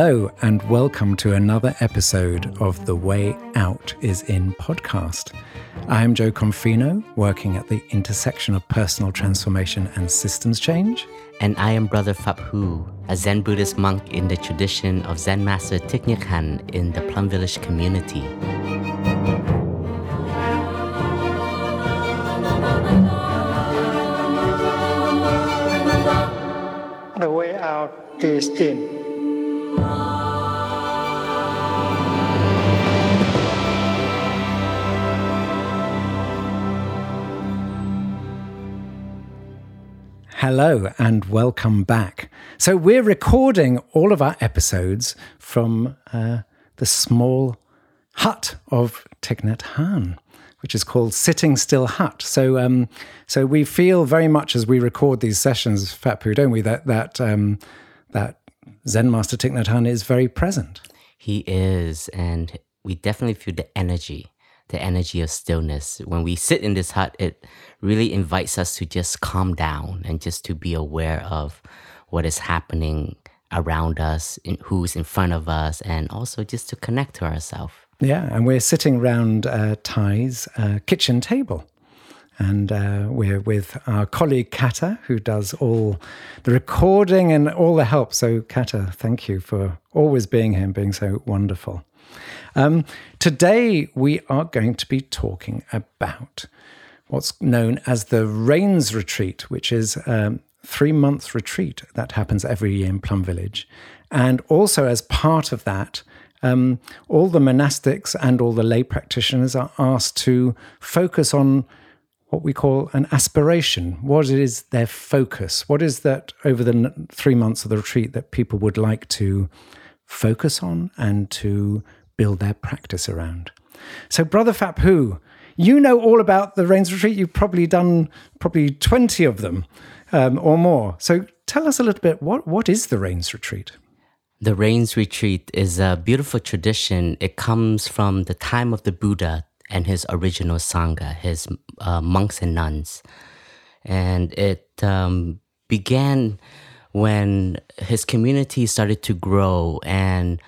Hello, and welcome to another episode of The Way Out is In podcast. I am Jo Confino, working at the intersection of personal transformation and systems change. And I am Brother Phap Huu, a Zen Buddhist monk in the tradition of Zen Master Thich Nhat Hanh in the Plum Village community. The way out is in. Hello and welcome back. So, we're recording all of our episodes from uh, the small hut of Thich Han, which is called Sitting Still Hut. So, um, so we feel very much as we record these sessions, Phap Huu, don't we, that, that, um, that Zen Master Thich Nhat Hanh is very present. He is, and we definitely feel the energy the energy of stillness. When we sit in this hut, it really invites us to just calm down and just to be aware of what is happening around us, in, who's in front of us, and also just to connect to ourselves. Yeah, and we're sitting around uh, Thay's uh, kitchen table. And uh, we're with our colleague Kata, who does all the recording and all the help. So, Kata, thank you for always being here and being so wonderful. Um, today, we are going to be talking about what's known as the Rains Retreat, which is a three month retreat that happens every year in Plum Village. And also, as part of that, um, all the monastics and all the lay practitioners are asked to focus on what we call an aspiration. What is their focus? What is that over the three months of the retreat that people would like to focus on and to build their practice around. So, Brother Huu, you know all about the Rains Retreat. You've probably done probably 20 of them um, or more. So, tell us a little bit what, what is the Rains Retreat? The Rains Retreat is a beautiful tradition. It comes from the time of the Buddha and his original Sangha, his uh, monks and nuns. And it um, began when his community started to grow and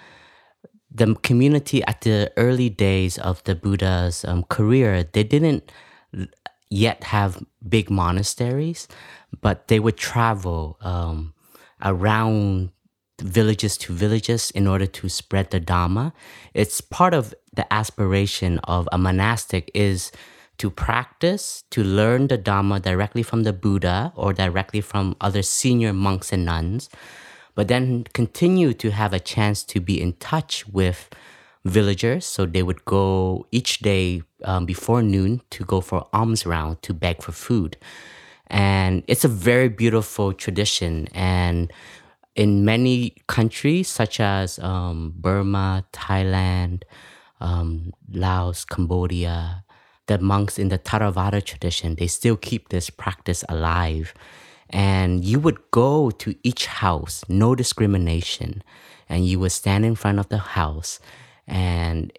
the community at the early days of the Buddha's um, career, they didn't yet have big monasteries, but they would travel um, around villages to villages in order to spread the Dharma. It's part of the aspiration of a monastic is to practice, to learn the Dharma directly from the Buddha or directly from other senior monks and nuns but then continue to have a chance to be in touch with villagers. So they would go each day um, before noon to go for alms round to beg for food. And it's a very beautiful tradition. And in many countries, such as um, Burma, Thailand, um, Laos, Cambodia, the monks in the Theravada tradition, they still keep this practice alive. And you would go to each house, no discrimination, and you would stand in front of the house and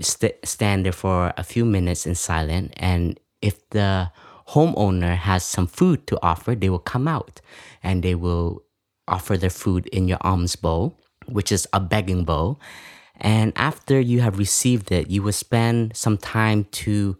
st- stand there for a few minutes in silence. And if the homeowner has some food to offer, they will come out and they will offer their food in your alms bowl, which is a begging bowl. And after you have received it, you will spend some time to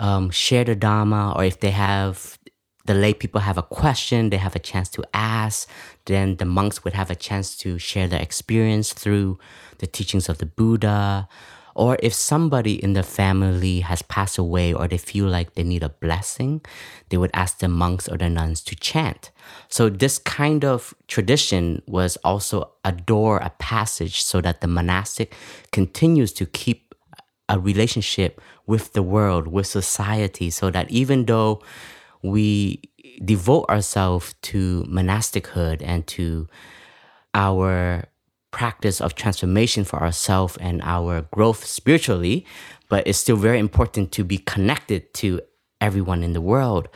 um, share the Dharma, or if they have the lay people have a question, they have a chance to ask. Then the monks would have a chance to share their experience through the teachings of the Buddha. Or if somebody in the family has passed away or they feel like they need a blessing, they would ask the monks or the nuns to chant. So, this kind of tradition was also a door, a passage, so that the monastic continues to keep a relationship with the world, with society, so that even though we devote ourselves to monastichood and to our practice of transformation for ourselves and our growth spiritually, but it's still very important to be connected to everyone in the world.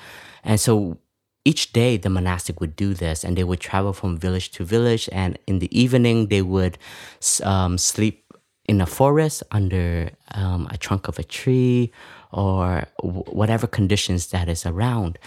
And so each day the monastic would do this and they would travel from village to village and in the evening they would um, sleep in a forest under um, a trunk of a tree or w- whatever conditions that is around.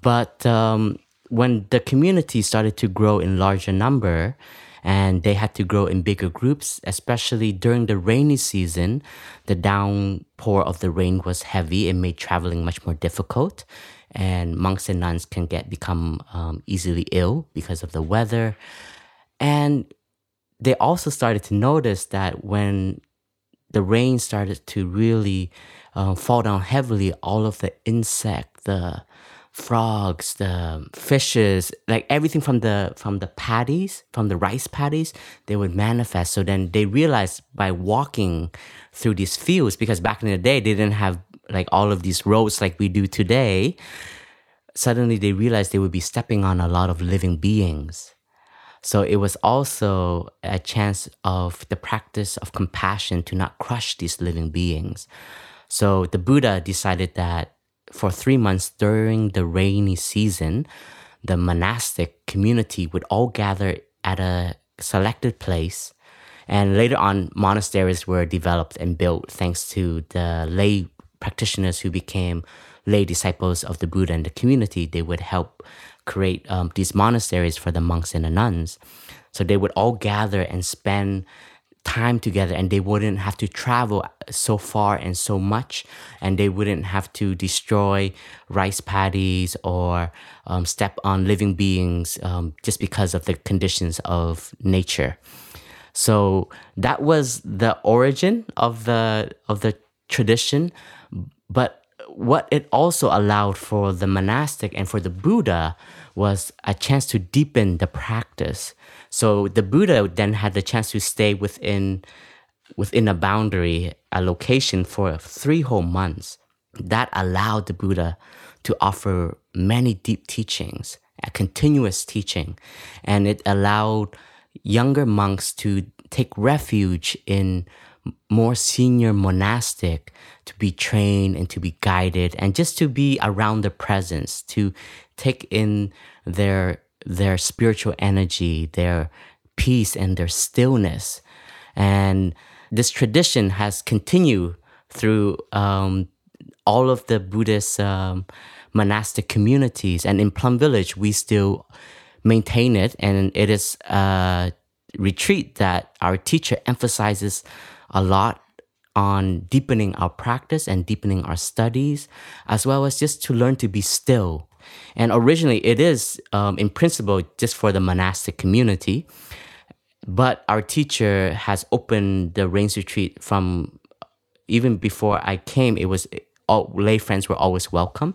But um, when the community started to grow in larger number, and they had to grow in bigger groups, especially during the rainy season. The downpour of the rain was heavy and made traveling much more difficult. And monks and nuns can get become um, easily ill because of the weather. And they also started to notice that when the rain started to really uh, fall down heavily, all of the insect, the frogs, the fishes, like everything from the from the paddies, from the rice paddies, they would manifest. So then they realized by walking through these fields, because back in the day they didn't have like all of these roads like we do today. Suddenly they realized they would be stepping on a lot of living beings. So it was also a chance of the practice of compassion to not crush these living beings. So the Buddha decided that for three months during the rainy season, the monastic community would all gather at a selected place. And later on, monasteries were developed and built thanks to the lay practitioners who became lay disciples of the Buddha and the community. They would help create um, these monasteries for the monks and the nuns. So they would all gather and spend time together and they wouldn't have to travel so far and so much and they wouldn't have to destroy rice paddies or um, step on living beings um, just because of the conditions of nature. So that was the origin of the of the tradition but what it also allowed for the monastic and for the buddha was a chance to deepen the practice so the Buddha then had the chance to stay within within a boundary, a location for three whole months. That allowed the Buddha to offer many deep teachings, a continuous teaching, and it allowed younger monks to take refuge in more senior monastic to be trained and to be guided and just to be around the presence to take in their their spiritual energy, their peace, and their stillness. And this tradition has continued through um, all of the Buddhist um, monastic communities. And in Plum Village, we still maintain it. And it is a retreat that our teacher emphasizes a lot on deepening our practice and deepening our studies, as well as just to learn to be still and originally, it is, um, in principle, just for the monastic community. But our teacher has opened the Rains Retreat from even before I came, it was all lay friends were always welcome.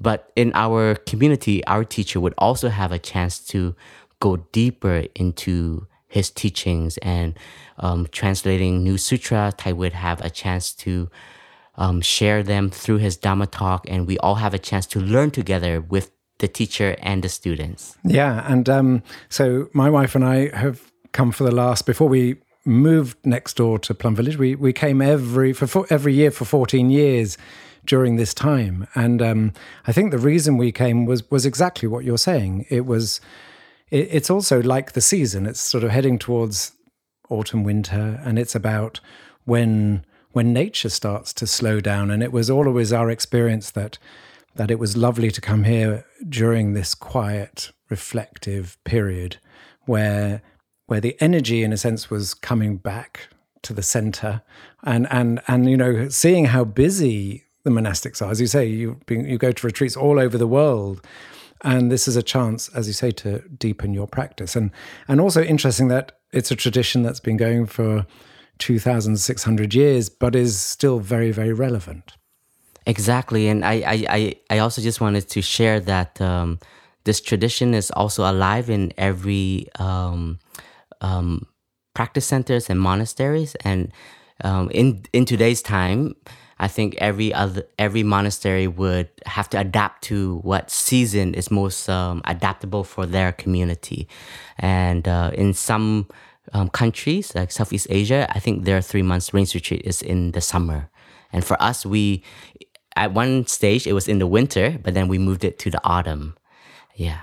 But in our community, our teacher would also have a chance to go deeper into his teachings and um, translating new sutra. I would have a chance to um, share them through his Dhamma talk, and we all have a chance to learn together with the teacher and the students. Yeah, and um, so my wife and I have come for the last before we moved next door to Plum Village. We we came every for every year for fourteen years during this time, and um, I think the reason we came was was exactly what you're saying. It was. It, it's also like the season. It's sort of heading towards autumn, winter, and it's about when when nature starts to slow down. And it was always our experience that that it was lovely to come here during this quiet, reflective period where where the energy in a sense was coming back to the center and and and you know seeing how busy the monastics are as you say you you go to retreats all over the world and this is a chance as you say to deepen your practice and and also interesting that it's a tradition that's been going for 2,600 years, but is still very, very relevant. Exactly. And I, I, I also just wanted to share that um, this tradition is also alive in every um, um, practice centers and monasteries. And um, in, in today's time, I think every other every monastery would have to adapt to what season is most um, adaptable for their community, and uh, in some um, countries like Southeast Asia, I think their three months rains retreat is in the summer. And for us, we at one stage it was in the winter, but then we moved it to the autumn. Yeah.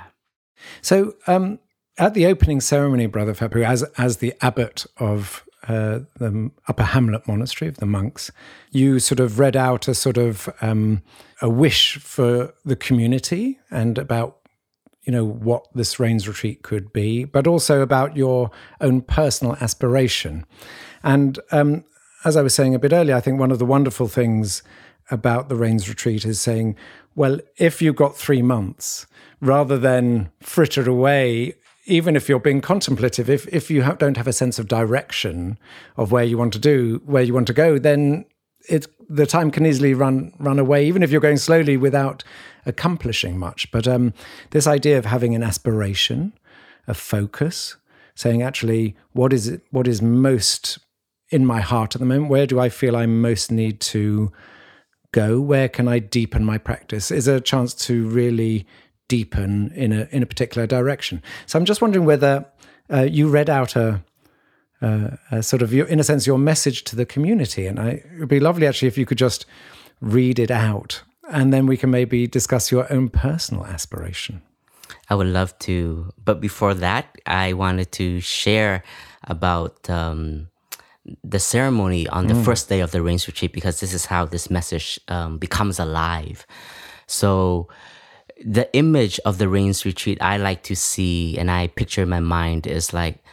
So um, at the opening ceremony, Brother Phap as as the abbot of uh, the Upper Hamlet Monastery of the monks, you sort of read out a sort of um, a wish for the community and about you know what this rains retreat could be, but also about your own personal aspiration. And um, as I was saying a bit earlier, I think one of the wonderful things about the rains retreat is saying, well, if you've got three months, rather than fritter away even if you're being contemplative, if if you have, don't have a sense of direction of where you want to do, where you want to go, then it the time can easily run run away, even if you're going slowly without accomplishing much. But um, this idea of having an aspiration, a focus, saying actually, what is it? What is most in my heart at the moment? Where do I feel I most need to go? Where can I deepen my practice? Is a chance to really deepen in a in a particular direction. So I'm just wondering whether uh, you read out a, a, a, sort of your, in a sense your message to the community, and I, it would be lovely actually if you could just read it out, and then we can maybe discuss your own personal aspiration. I would love to, but before that, I wanted to share about. Um, the ceremony on the mm. first day of the rains retreat because this is how this message um, becomes alive. So the image of the rains retreat I like to see and I picture in my mind is like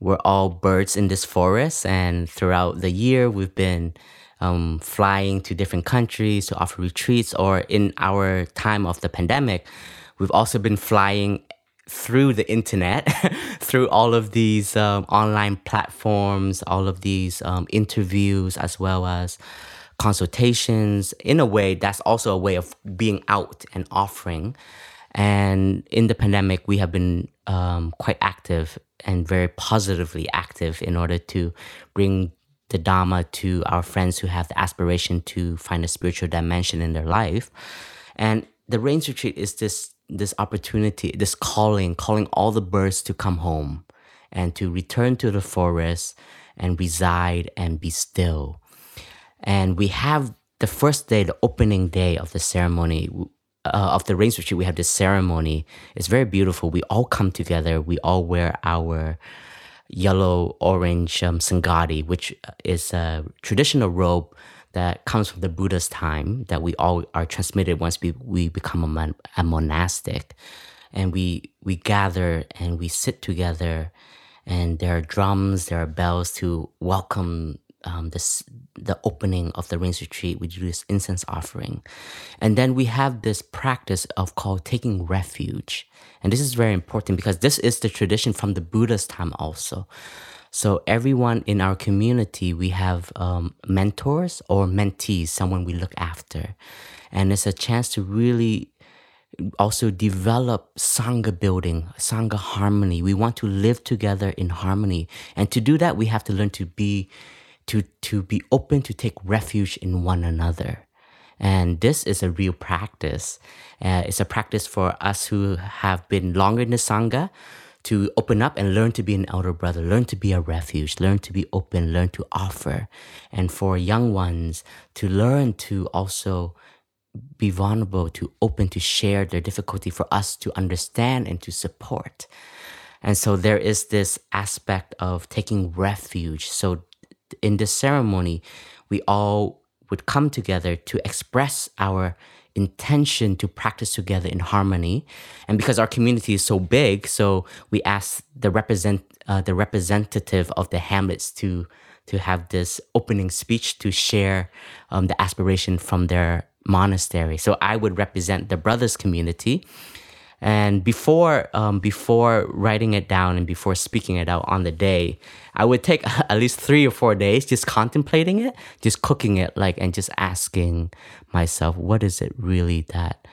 we're all birds in this forest, and throughout the year we've been um, flying to different countries to offer retreats, or in our time of the pandemic, we've also been flying through the internet, through all of these um, online platforms, all of these um, interviews, as well as consultations. In a way, that's also a way of being out and offering. And in the pandemic, we have been um, quite active and very positively active in order to bring the Dharma to our friends who have the aspiration to find a spiritual dimension in their life. And the Rains Retreat is this this opportunity, this calling, calling all the birds to come home and to return to the forest and reside and be still and we have the first day, the opening day of the ceremony, uh, of the rains retreat, we have this ceremony. It's very beautiful. We all come together. We all wear our yellow orange um, sanghati, which is a traditional robe that comes from the Buddha's time that we all are transmitted once we, we become a, mon- a monastic. And we, we gather and we sit together and there are drums, there are bells to welcome um, this the opening of the rains retreat, we do this incense offering, and then we have this practice of called taking refuge, and this is very important because this is the tradition from the Buddha's time also. So everyone in our community, we have um, mentors or mentees, someone we look after, and it's a chance to really also develop sangha building, sangha harmony. We want to live together in harmony, and to do that, we have to learn to be to, to be open to take refuge in one another. And this is a real practice. Uh, it's a practice for us who have been longer in the Sangha to open up and learn to be an elder brother, learn to be a refuge, learn to be open, learn to offer. And for young ones to learn to also be vulnerable, to open to share their difficulty for us to understand and to support. And so there is this aspect of taking refuge. So in this ceremony, we all would come together to express our intention to practice together in harmony. And because our community is so big, so we asked the represent uh, the representative of the hamlets to to have this opening speech to share um, the aspiration from their monastery. So I would represent the brothers community and before um, before writing it down and before speaking it out on the day, I would take at least three or four days just contemplating it, just cooking it, like and just asking myself, what is it really that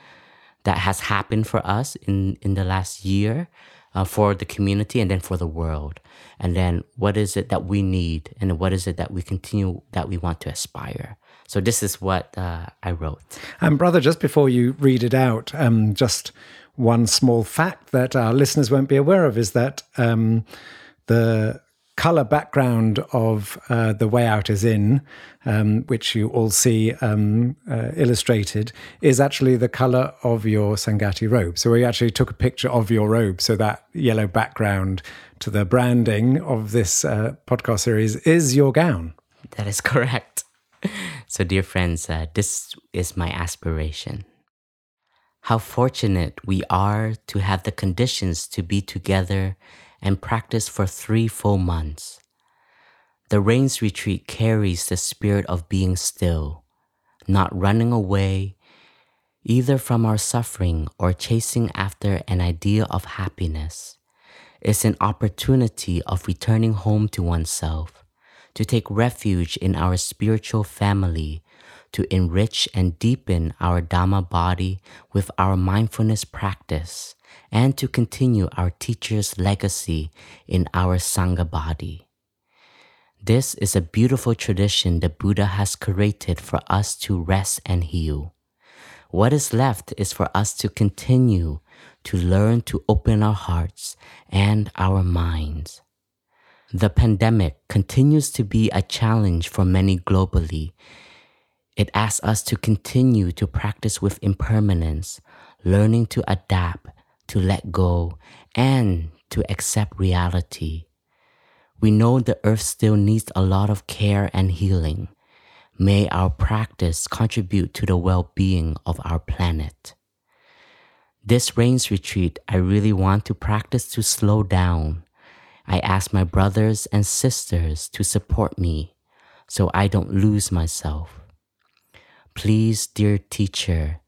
that has happened for us in in the last year, uh, for the community and then for the world, and then what is it that we need and what is it that we continue that we want to aspire. So this is what uh, I wrote. And brother, just before you read it out, um, just one small fact that our listeners won't be aware of is that um, the color background of uh, the way out is in, um, which you all see um, uh, illustrated, is actually the color of your Sanghati robe. So we actually took a picture of your robe. So that yellow background to the branding of this uh, podcast series is your gown. That is correct. So, dear friends, uh, this is my aspiration how fortunate we are to have the conditions to be together and practice for three full months. The Rains Retreat carries the spirit of being still, not running away either from our suffering or chasing after an idea of happiness. It's an opportunity of returning home to oneself, to take refuge in our spiritual family, to enrich and deepen our Dhamma body with our mindfulness practice, and to continue our teacher's legacy in our Sangha body. This is a beautiful tradition the Buddha has created for us to rest and heal. What is left is for us to continue to learn to open our hearts and our minds. The pandemic continues to be a challenge for many globally. It asks us to continue to practice with impermanence, learning to adapt, to let go, and to accept reality. We know the earth still needs a lot of care and healing. May our practice contribute to the well being of our planet. This rains retreat, I really want to practice to slow down. I ask my brothers and sisters to support me so I don't lose myself. Please, dear teacher,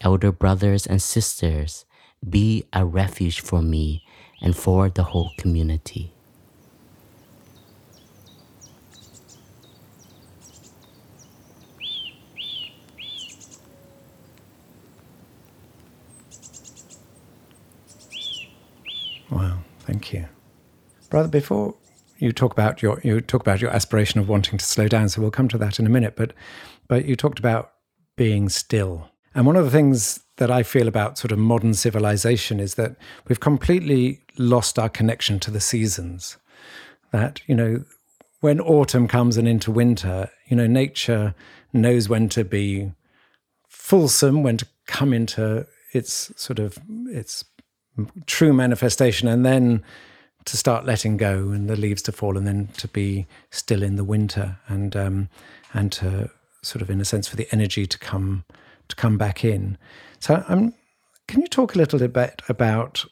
elder brothers and sisters, be a refuge for me and for the whole community. Wow, thank you, brother. Before you talk about your you talk about your aspiration of wanting to slow down, so we'll come to that in a minute. But but you talked about being still, and one of the things that I feel about sort of modern civilization is that we've completely lost our connection to the seasons. That you know, when autumn comes and into winter, you know, nature knows when to be fulsome, when to come into its sort of its true manifestation and then to start letting go and the leaves to fall and then to be still in the winter and um, and to sort of in a sense for the energy to come to come back in so um, can you talk a little bit about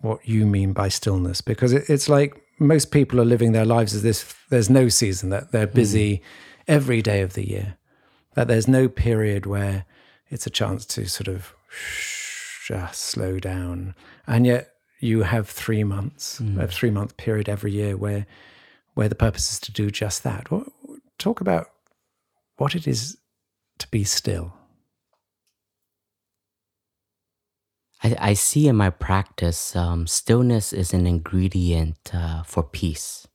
what you mean by stillness because it, it's like most people are living their lives as this there's no season that they're busy mm. every day of the year that there's no period where it's a chance to sort of just slow down. And yet you have three months, mm. a three month period every year where where the purpose is to do just that. Talk about what it is to be still. I, I see in my practice, um, stillness is an ingredient uh, for peace.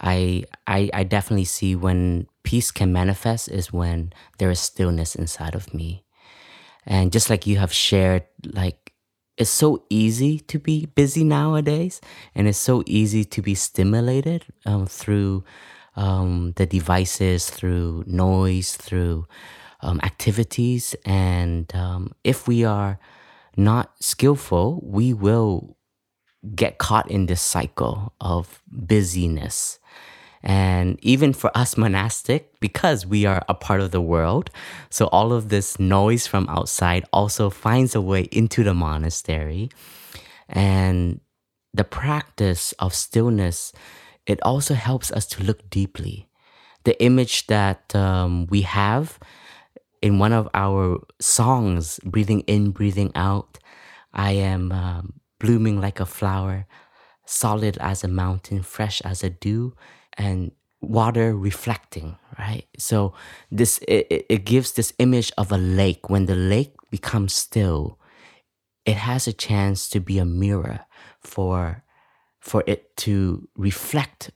I, I I definitely see when peace can manifest is when there is stillness inside of me. And just like you have shared, like it's so easy to be busy nowadays, and it's so easy to be stimulated um, through um, the devices, through noise, through um, activities. And um, if we are not skillful, we will get caught in this cycle of busyness and even for us monastic, because we are a part of the world, so all of this noise from outside also finds a way into the monastery. And the practice of stillness, it also helps us to look deeply. The image that um, we have in one of our songs, breathing in, breathing out, I am um, blooming like a flower, solid as a mountain, fresh as a dew and water reflecting, right? So this it, it gives this image of a lake. When the lake becomes still, it has a chance to be a mirror for for it to reflect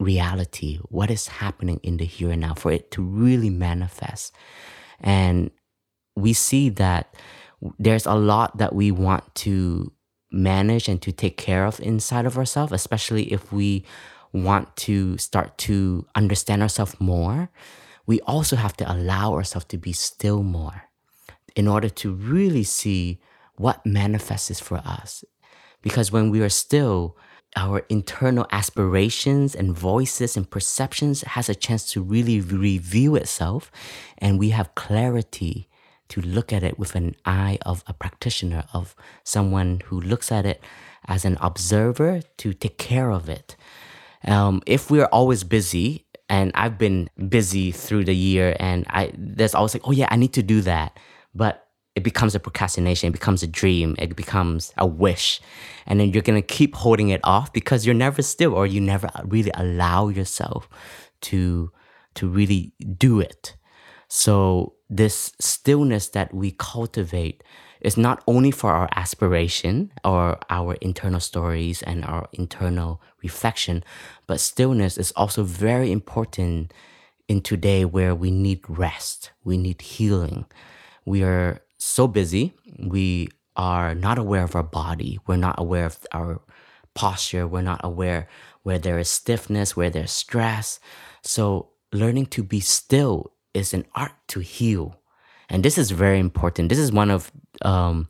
reality, what is happening in the here and now, for it to really manifest. And we see that there's a lot that we want to manage and to take care of inside of ourselves, especially if we want to start to understand ourselves more, we also have to allow ourselves to be still more in order to really see what manifests for us. Because when we are still, our internal aspirations and voices and perceptions has a chance to really review itself and we have clarity to look at it with an eye of a practitioner, of someone who looks at it as an observer to take care of it. Um, if we're always busy, and I've been busy through the year, and I there's always like, oh yeah, I need to do that, but it becomes a procrastination, it becomes a dream, it becomes a wish, and then you're gonna keep holding it off because you're never still, or you never really allow yourself to to really do it. So this stillness that we cultivate is not only for our aspiration or our internal stories and our internal reflection, but stillness is also very important in today where we need rest, we need healing. We are so busy, we are not aware of our body, we're not aware of our posture, we're not aware where there is stiffness, where there's stress. So learning to be still is an art to heal. And this is very important. This is one of um,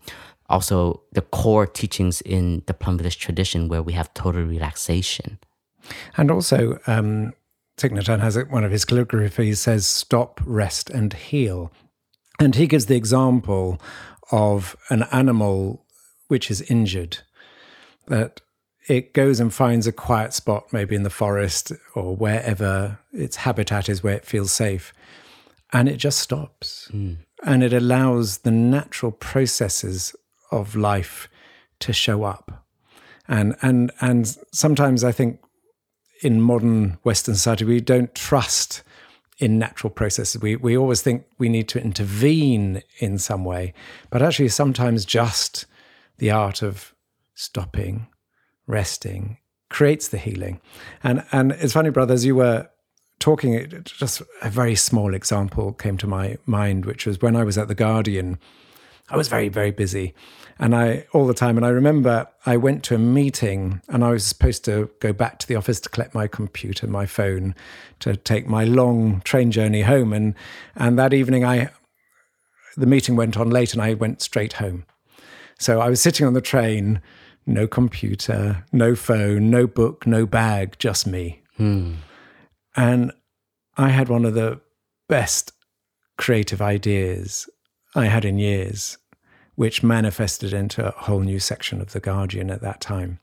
also the core teachings in the Plum Village tradition where we have total relaxation. And also, um, Thich Nhat Hanh has one of his calligraphies says, stop, rest, and heal. And he gives the example of an animal which is injured, that it goes and finds a quiet spot, maybe in the forest or wherever its habitat is where it feels safe and it just stops. Mm. And it allows the natural processes of life to show up. And and and sometimes I think in modern Western society we don't trust in natural processes. We we always think we need to intervene in some way, but actually sometimes just the art of stopping, resting creates the healing. And and it's funny, brothers, you were talking, just a very small example came to my mind, which was when I was at The Guardian, I was very, very busy. And I, all the time, and I remember I went to a meeting and I was supposed to go back to the office to collect my computer, my phone, to take my long train journey home. And, and that evening, I, the meeting went on late and I went straight home. So I was sitting on the train, no computer, no phone, no book, no bag, just me. Hmm. And I had one of the best creative ideas I had in years, which manifested into a whole new section of The Guardian at that time.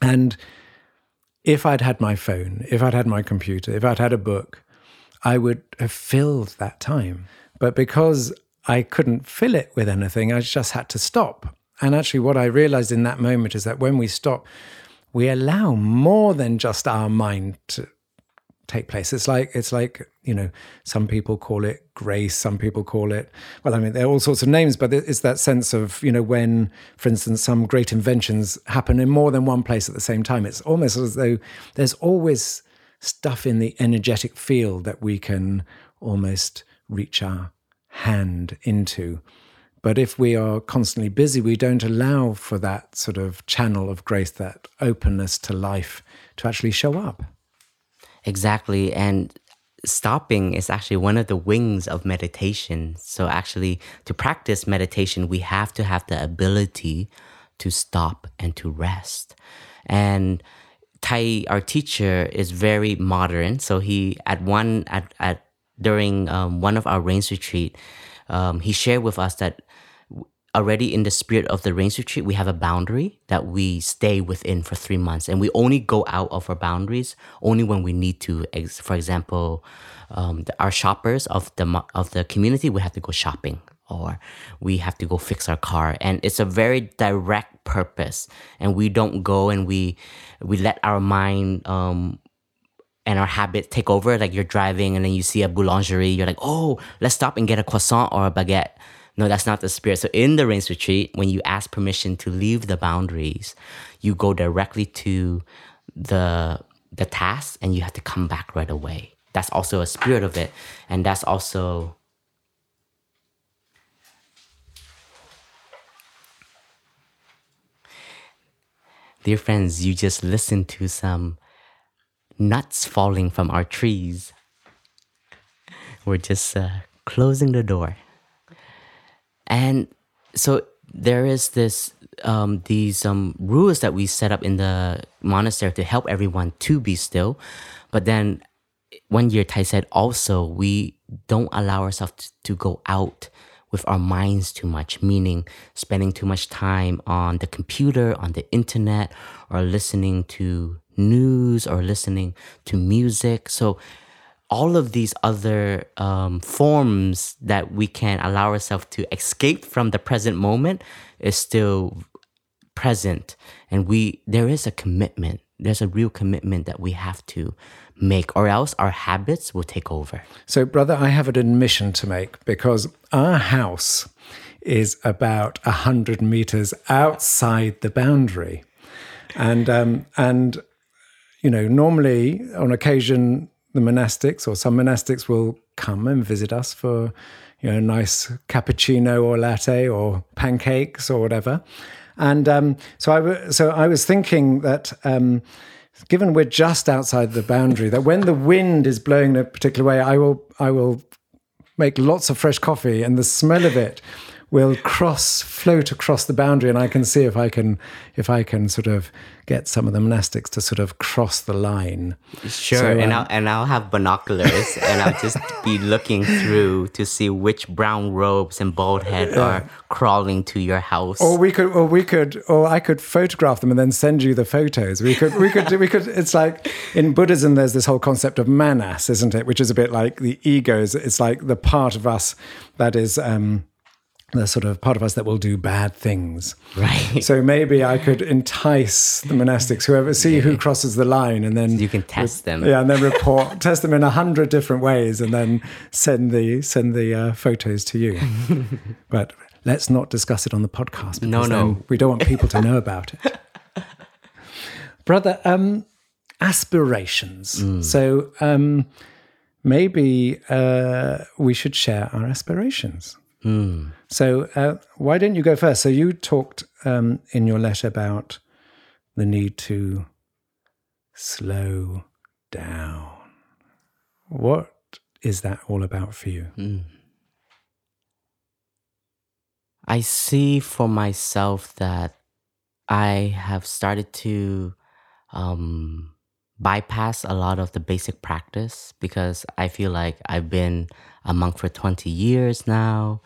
And if I'd had my phone, if I'd had my computer, if I'd had a book, I would have filled that time. But because I couldn't fill it with anything, I just had to stop. And actually, what I realized in that moment is that when we stop, we allow more than just our mind to, take place. It's like it's like you know some people call it grace, some people call it well. I mean there are all sorts of names, but it's that sense of you know when, for instance, some great inventions happen in more than one place at the same time. It's almost as though there's always stuff in the energetic field that we can almost reach our hand into. But if we are constantly busy, we don't allow for that sort of channel of grace, that openness to life to actually show up. Exactly. And stopping is actually one of the wings of meditation. So, actually, to practice meditation, we have to have the ability to stop and to rest. And Thay, our teacher, is very modern. So he at one at at during um, one of our rains retreat, um, he shared with us that already in the spirit of the rains retreat, we have a boundary that we stay within for three months, and we only go out of our boundaries only when we need to. For example, um, our shoppers of the of the community, we have to go shopping, or we have to go fix our car, and it's a very direct purpose. And we don't go and we we let our mind. Um, and our habit take over. Like you're driving and then you see a boulangerie, you're like, oh, let's stop and get a croissant or a baguette no, that's not the spirit. So in the rains retreat, when you ask permission to leave the boundaries, you go directly to the the task and you have to come back right away. That's also a spirit of it. And that's also Dear friends, you just listened to some nuts falling from our trees. We're just uh, closing the door and so there is this um, these um, rules that we set up in the monastery to help everyone to be still but then one year Thay said also we don't allow ourselves to, to go out with our minds too much, meaning spending too much time on the computer, on the internet, or listening to news or listening to music. So, all of these other um, forms that we can allow ourselves to escape from the present moment is still present. And we there is a commitment. There's a real commitment that we have to make or else our habits will take over. So, brother, I have an admission to make because our house is about a hundred meters outside the boundary, and um, and you know normally on occasion the monastics or some monastics will come and visit us for you know a nice cappuccino or latte or pancakes or whatever, and um, so I w- so I was thinking that. Um, given we're just outside the boundary, that when the wind is blowing in a particular way, I will I will make lots of fresh coffee, and the smell of it will cross float across the boundary, and I can see if I can if I can sort of get some of the monastics to sort of cross the line. Sure, So, and um, I'll and I'll have binoculars, and I'll just be looking through to see which brown robes and bald head are crawling to your house. Or we could, or we could, or I could photograph them and then send you the photos. We could, we could, we could. It's like in Buddhism, there's this whole concept of manas, isn't it? Which is a bit like the egos. It's like the part of us that is um, the sort of part of us that will do bad things. right. So maybe I could entice the monastics, whoever, see who crosses the line, and then you can test them. yeah, and then report, test them in a hundred different ways, and then send the send the uh, photos to you. but let's not discuss it on the podcast. Because No, no. we don't want people to know about it, brother. Um, aspirations. Mm. So um, maybe uh, we should share our aspirations. Hmm. So uh, why don't you go first? So you talked um, in your letter about the need to slow down. What is that all about for you? I see for myself that I have started to um, bypass a lot of the basic practice because I feel like I've been a monk for 20 years now.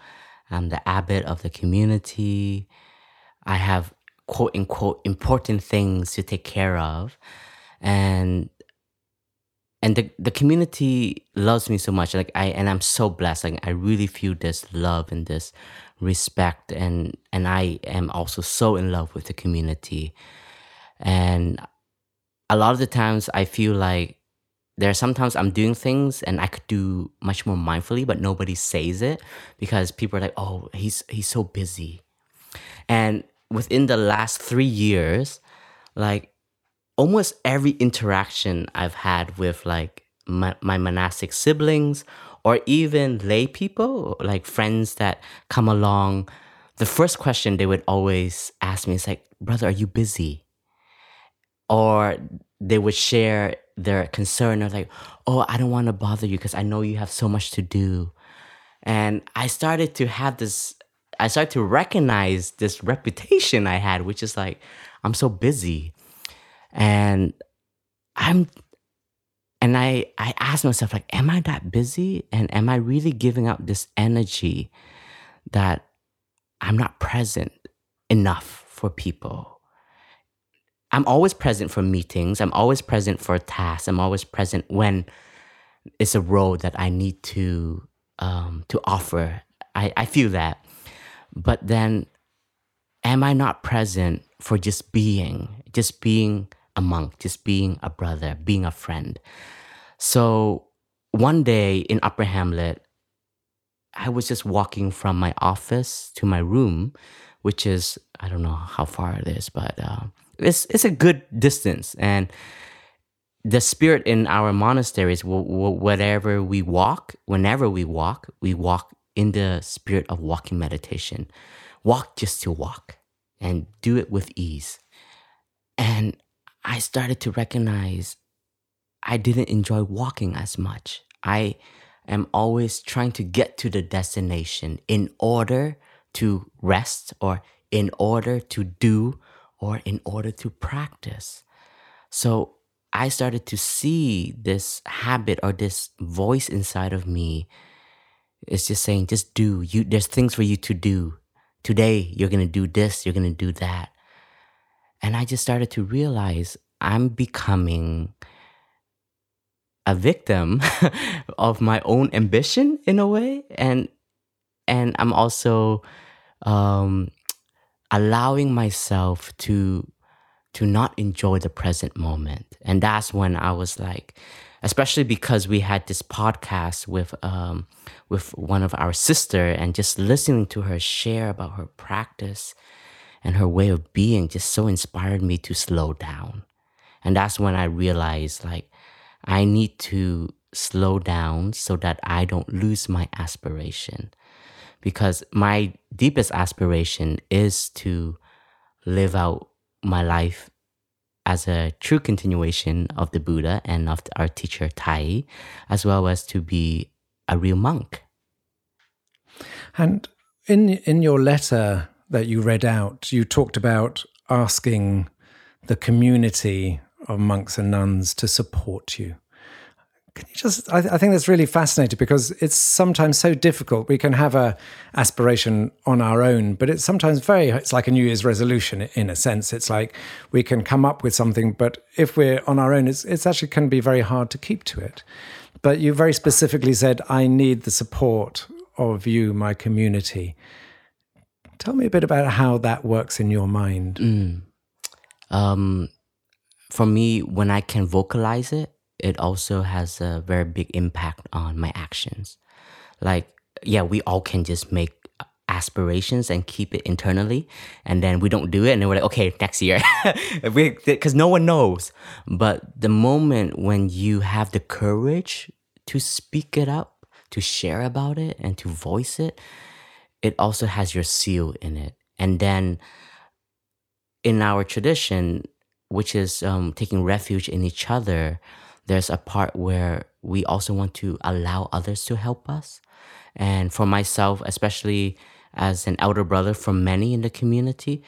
I'm the abbot of the community. I have quote unquote important things to take care of. And and the, the community loves me so much like i and i'm so blessed like i really feel this love and this respect and and i am also so in love with the community and a lot of the times i feel like there are sometimes i'm doing things and i could do much more mindfully but nobody says it because people are like oh he's he's so busy and within the last three years like almost every interaction I've had with like my, my monastic siblings or even lay people, like friends that come along, the first question they would always ask me is like, brother, are you busy? Or they would share their concern of like, oh, I don't want to bother you because I know you have so much to do. And I started to have this, I started to recognize this reputation I had, which is like, I'm so busy. And i'm and i i asked myself like am i that busy? And am i really giving up this energy that i'm not present enough for people i'm always present for meetings. I'm always present for tasks. I'm always present when it's a role that i need to um to offer. I i feel that. But then am I not present for just being, just being a monk, just being a brother, being a friend? So one day in Upper Hamlet, I was just walking from my office to my room, which is I don't know how far it is, but uh, it's it's a good distance. And the spirit in our monasteries, wh- wh- whatever we walk, whenever we walk, we walk in the spirit of walking meditation. Walk just to walk and do it with ease. And I started to recognize I didn't enjoy walking as much. I am always trying to get to the destination in order to rest or in order to do or in order to practice. So I started to see this habit or this voice inside of me it's just saying, just do. You there's things for you to do. Today you're gonna do this, you're gonna do that. And I just started to realize I'm becoming a victim of my own ambition in a way. And and I'm also um allowing myself to to not enjoy the present moment. And that's when I was like, especially because we had this podcast with um, with one of our sister and just listening to her share about her practice and her way of being just so inspired me to slow down. And that's when I realized like I need to slow down so that I don't lose my aspiration. Because my deepest aspiration is to live out my life as a true continuation of the Buddha and of our teacher Thay, as well as to be a real monk. And in in your letter that you read out, you talked about asking the community of monks and nuns to support you. Can you just? I, I, think that's really fascinating because it's sometimes so difficult. We can have a aspiration on our own, but it's sometimes very. It's like a New Year's resolution in a sense. It's like we can come up with something, but if we're on our own, it's it's actually can be very hard to keep to it. But you very specifically said, "I need the support of you, my community." Tell me a bit about how that works in your mind. Mm. Um, for me, when I can vocalize it it also has a very big impact on my actions. Like, yeah, we all can just make aspirations and keep it internally, and then we don't do it, and then we're like, okay, next year, because no one knows. But the moment when you have the courage to speak it up, to share about it, and to voice it, it also has your seal in it. And then in our tradition, which is um, taking refuge in each other, there's a part where we also want to allow others to help us. And for myself, especially as an elder brother for many in the community,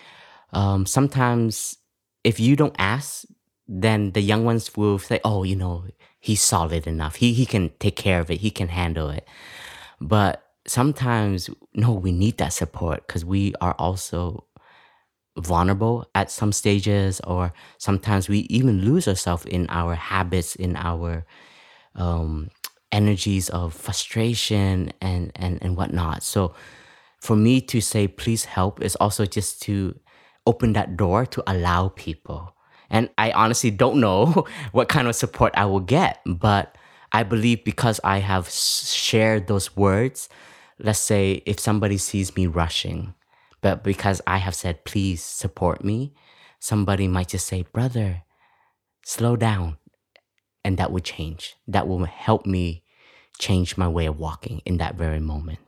um, sometimes if you don't ask, then the young ones will say, oh, you know, he's solid enough. He, he can take care of it. He can handle it. But sometimes, no, we need that support because we are also vulnerable at some stages, or sometimes we even lose ourselves in our habits, in our um, energies of frustration and, and, and whatnot. So for me to say, please help, is also just to open that door to allow people. And I honestly don't know what kind of support I will get, but I believe because I have shared those words, let's say if somebody sees me rushing, but because I have said, please support me, somebody might just say, brother, slow down. And that would change. That will help me change my way of walking in that very moment.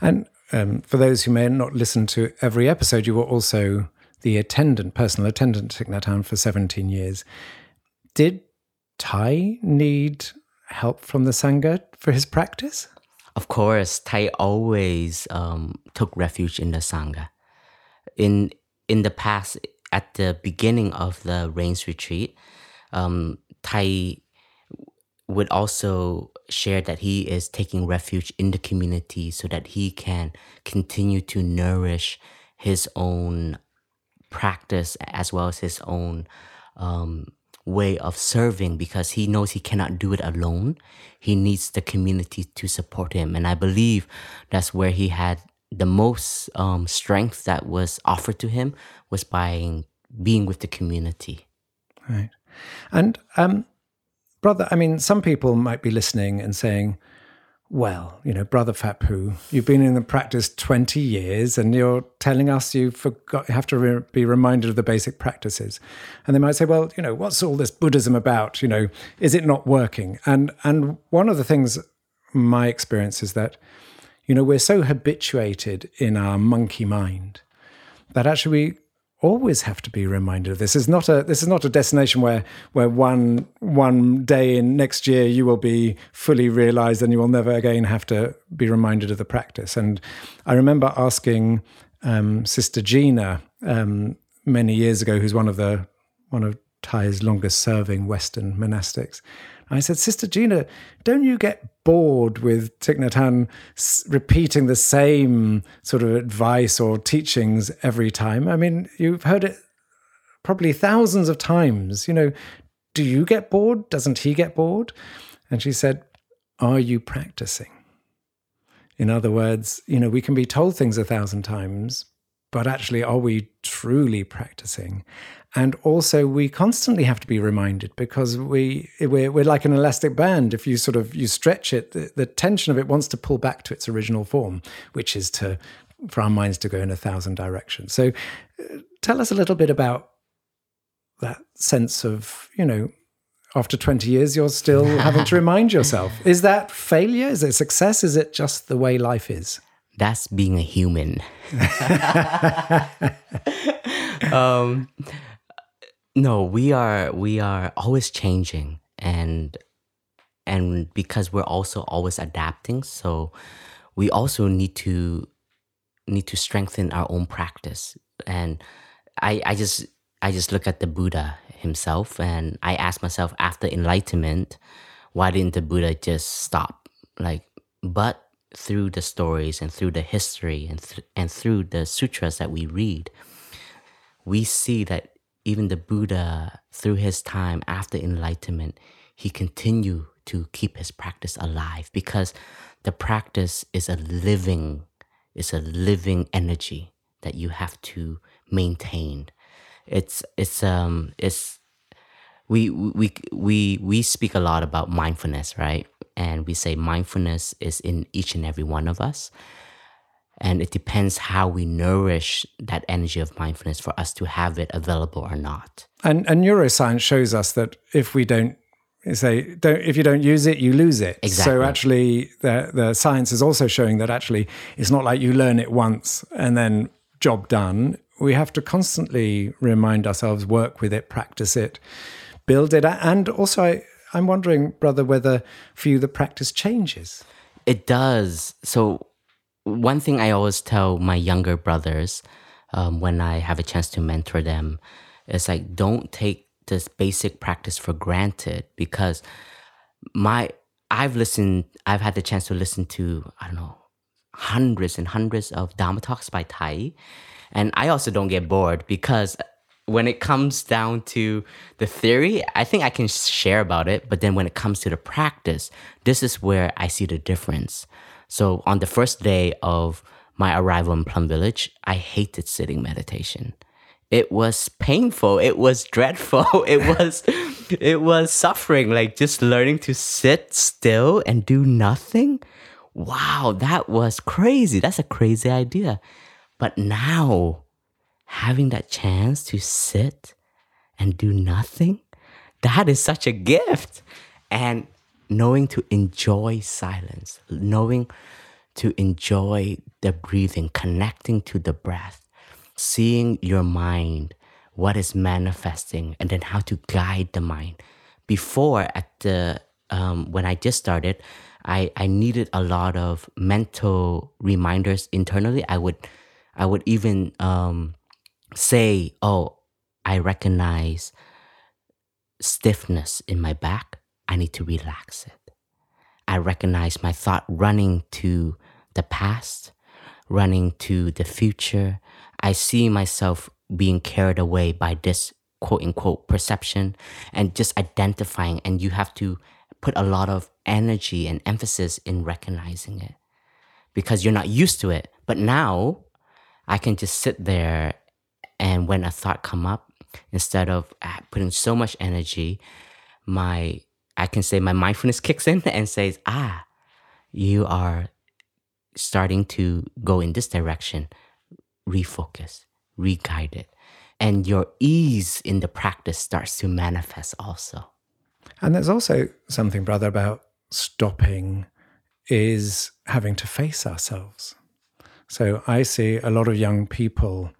And um, for those who may not listen to every episode, you were also the attendant, personal attendant at Nhat for 17 years. Did Thay need help from the Sangha for his practice? Of course, Thay always um, took refuge in the Sangha. In in the past, at the beginning of the Rains retreat, um, Thay would also share that he is taking refuge in the community so that he can continue to nourish his own practice as well as his own um, way of serving because he knows he cannot do it alone. He needs the community to support him. And I believe that's where he had the most um, strength that was offered to him was by being with the community. Right. And, um, brother, I mean, some people might be listening and saying, well, you know, Brother Huu, you've been in the practice 20 years and you're telling us you forgot, you have to re- be reminded of the basic practices. And they might say, well, you know, what's all this Buddhism about? You know, is it not working? And, and one of the things, my experience is that, you know, we're so habituated in our monkey mind that actually we always have to be reminded of this. Is not a this is not a destination where where one one day in next year you will be fully realized and you will never again have to be reminded of the practice. And I remember asking um, Sister Jina um, many years ago, who's one of the one of Thay's longest serving Western monastics. I said, Sister Jina, don't you get bored with Thich Nhat Hanh repeating the same sort of advice or teachings every time? I mean, you've heard it probably thousands of times. You know, do you get bored? Doesn't he get bored? And she said, Are you practicing? In other words, you know, we can be told things a thousand times, but actually, are we truly practicing? And also, we constantly have to be reminded because we we're, we're like an elastic band. If you sort of you stretch it, the, the tension of it wants to pull back to its original form, which is to for our minds to go in a thousand directions. So, uh, tell us a little bit about that sense of you know after 20 years you're still having to remind yourself is that failure is it success is it just the way life is that's being a human. um, no, we are we are always changing, and and because we're also always adapting, so we also need to need to strengthen our own practice. And I I just I just look at the Buddha himself, and I ask myself after enlightenment, why didn't the Buddha just stop? Like, but through the stories and through the history and, th- and through the sutras that we read, we see that even the Buddha, through his time after enlightenment, he continued to keep his practice alive because the practice is a living, is a living energy that you have to maintain. It's it's um it's we we we we speak a lot about mindfulness, right? And we say mindfulness is in each and every one of us. And it depends how we nourish that energy of mindfulness for us to have it available or not. And, and neuroscience shows us that if we don't say don't if you don't use it you lose it exactly. so actually the the science is also showing that actually it's not like you learn it once and then job done we have to constantly remind ourselves work with it practice it build it and also I, I'm wondering, brother, whether for you the practice changes. It does. So, one thing I always tell my younger brothers um, when I have a chance to mentor them is like, don't take this basic practice for granted because my I've listened, I've had the chance to listen to, I don't know, hundreds and hundreds of Dharma talks by Thay. And I also don't get bored because when it comes down to the theory, I think I can share about it. But then when it comes to the practice, this is where I see the difference. So on the first day of my arrival in Plum Village, I hated sitting meditation. It was painful. It was dreadful. It was, it was suffering. Like just learning to sit still and do nothing. Wow, that was crazy. That's a crazy idea. But now having that chance to sit and do nothing, that is such a gift. And knowing to enjoy silence, knowing to enjoy the breathing, connecting to the breath, seeing your mind, what is manifesting, and then how to guide the mind. Before, at the um, when I just started, I, I needed a lot of mental reminders internally. I would I would even um, say, oh, I recognize stiffness in my back. I need to relax it. I recognize my thought running to the past, running to the future. I see myself being carried away by this quote unquote perception and just identifying. And you have to put a lot of energy and emphasis in recognizing it because you're not used to it. But now I can just sit there and when a thought come up, instead of uh, putting so much energy, my I can say my mindfulness kicks in and says, ah, you are starting to go in this direction. Refocus, re-guide it. And your ease in the practice starts to manifest also. And there's also something, brother, about stopping is having to face ourselves. So I see a lot of young people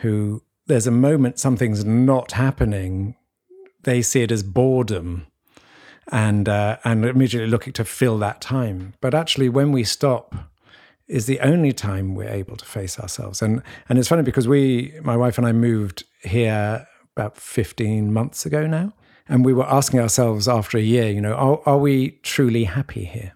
who there's a moment something's not happening, they see it as boredom and uh, and immediately looking to fill that time. But actually, when we stop, is the only time we're able to face ourselves. And and it's funny because we, my wife and I, moved here about 15 months ago now, and we were asking ourselves after a year, you know, are, are we truly happy here?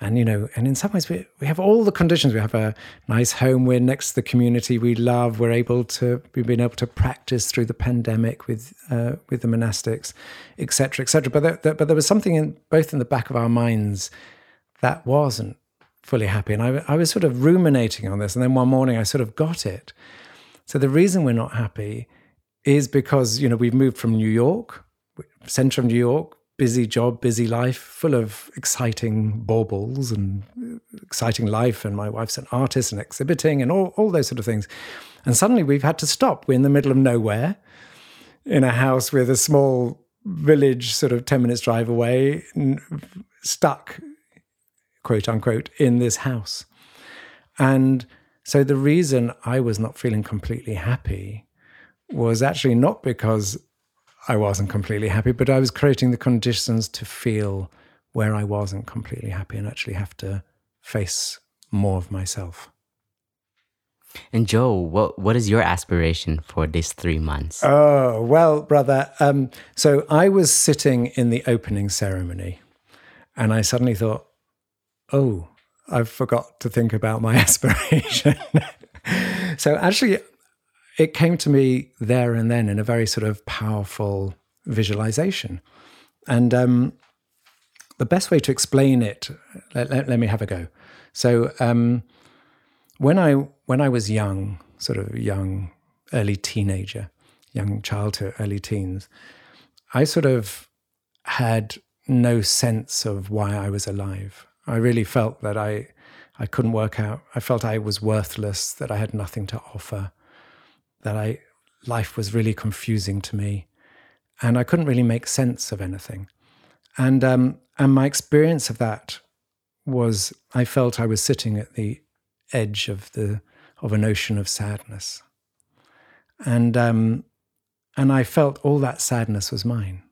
And you know, and in some ways, we we have all the conditions. We have a nice home. We're next to the community we love. We're able to we've been able to practice through the pandemic with uh, with the monastics, etc., etc. But there, there, but there was something in both in the back of our minds that wasn't fully happy. And I, I was sort of ruminating on this. And then one morning I sort of got it. So the reason we're not happy is because, you know, we've moved from New York, center of New York, busy job, busy life, full of exciting baubles and exciting life. And my wife's an artist and exhibiting and all, all those sort of things. And suddenly we've had to stop. We're in the middle of nowhere in a house with a small village, sort of 10 minutes drive away, stuck quote unquote, in this house. And so the reason I was not feeling completely happy was actually not because I wasn't completely happy, but I was creating the conditions to feel where I wasn't completely happy and actually have to face more of myself. And Jo, what what is your aspiration for these three months? Oh well, brother. Um, so I was sitting in the opening ceremony, and I suddenly thought, oh, I forgot to think about my aspiration. so actually, it came to me there and then in a very sort of powerful visualization. And um, the best way to explain it, let, let, let me have a go. So um, when I when I was young, sort of young, early teenager, young child to early teens, I sort of had no sense of why I was alive. I really felt that I I couldn't work out. I felt I was worthless, that I had nothing to offer, that I life was really confusing to me, and I couldn't really make sense of anything. And um, and my experience of that was I felt I was sitting at the edge of the of an ocean of sadness, and um, and I felt all that sadness was mine.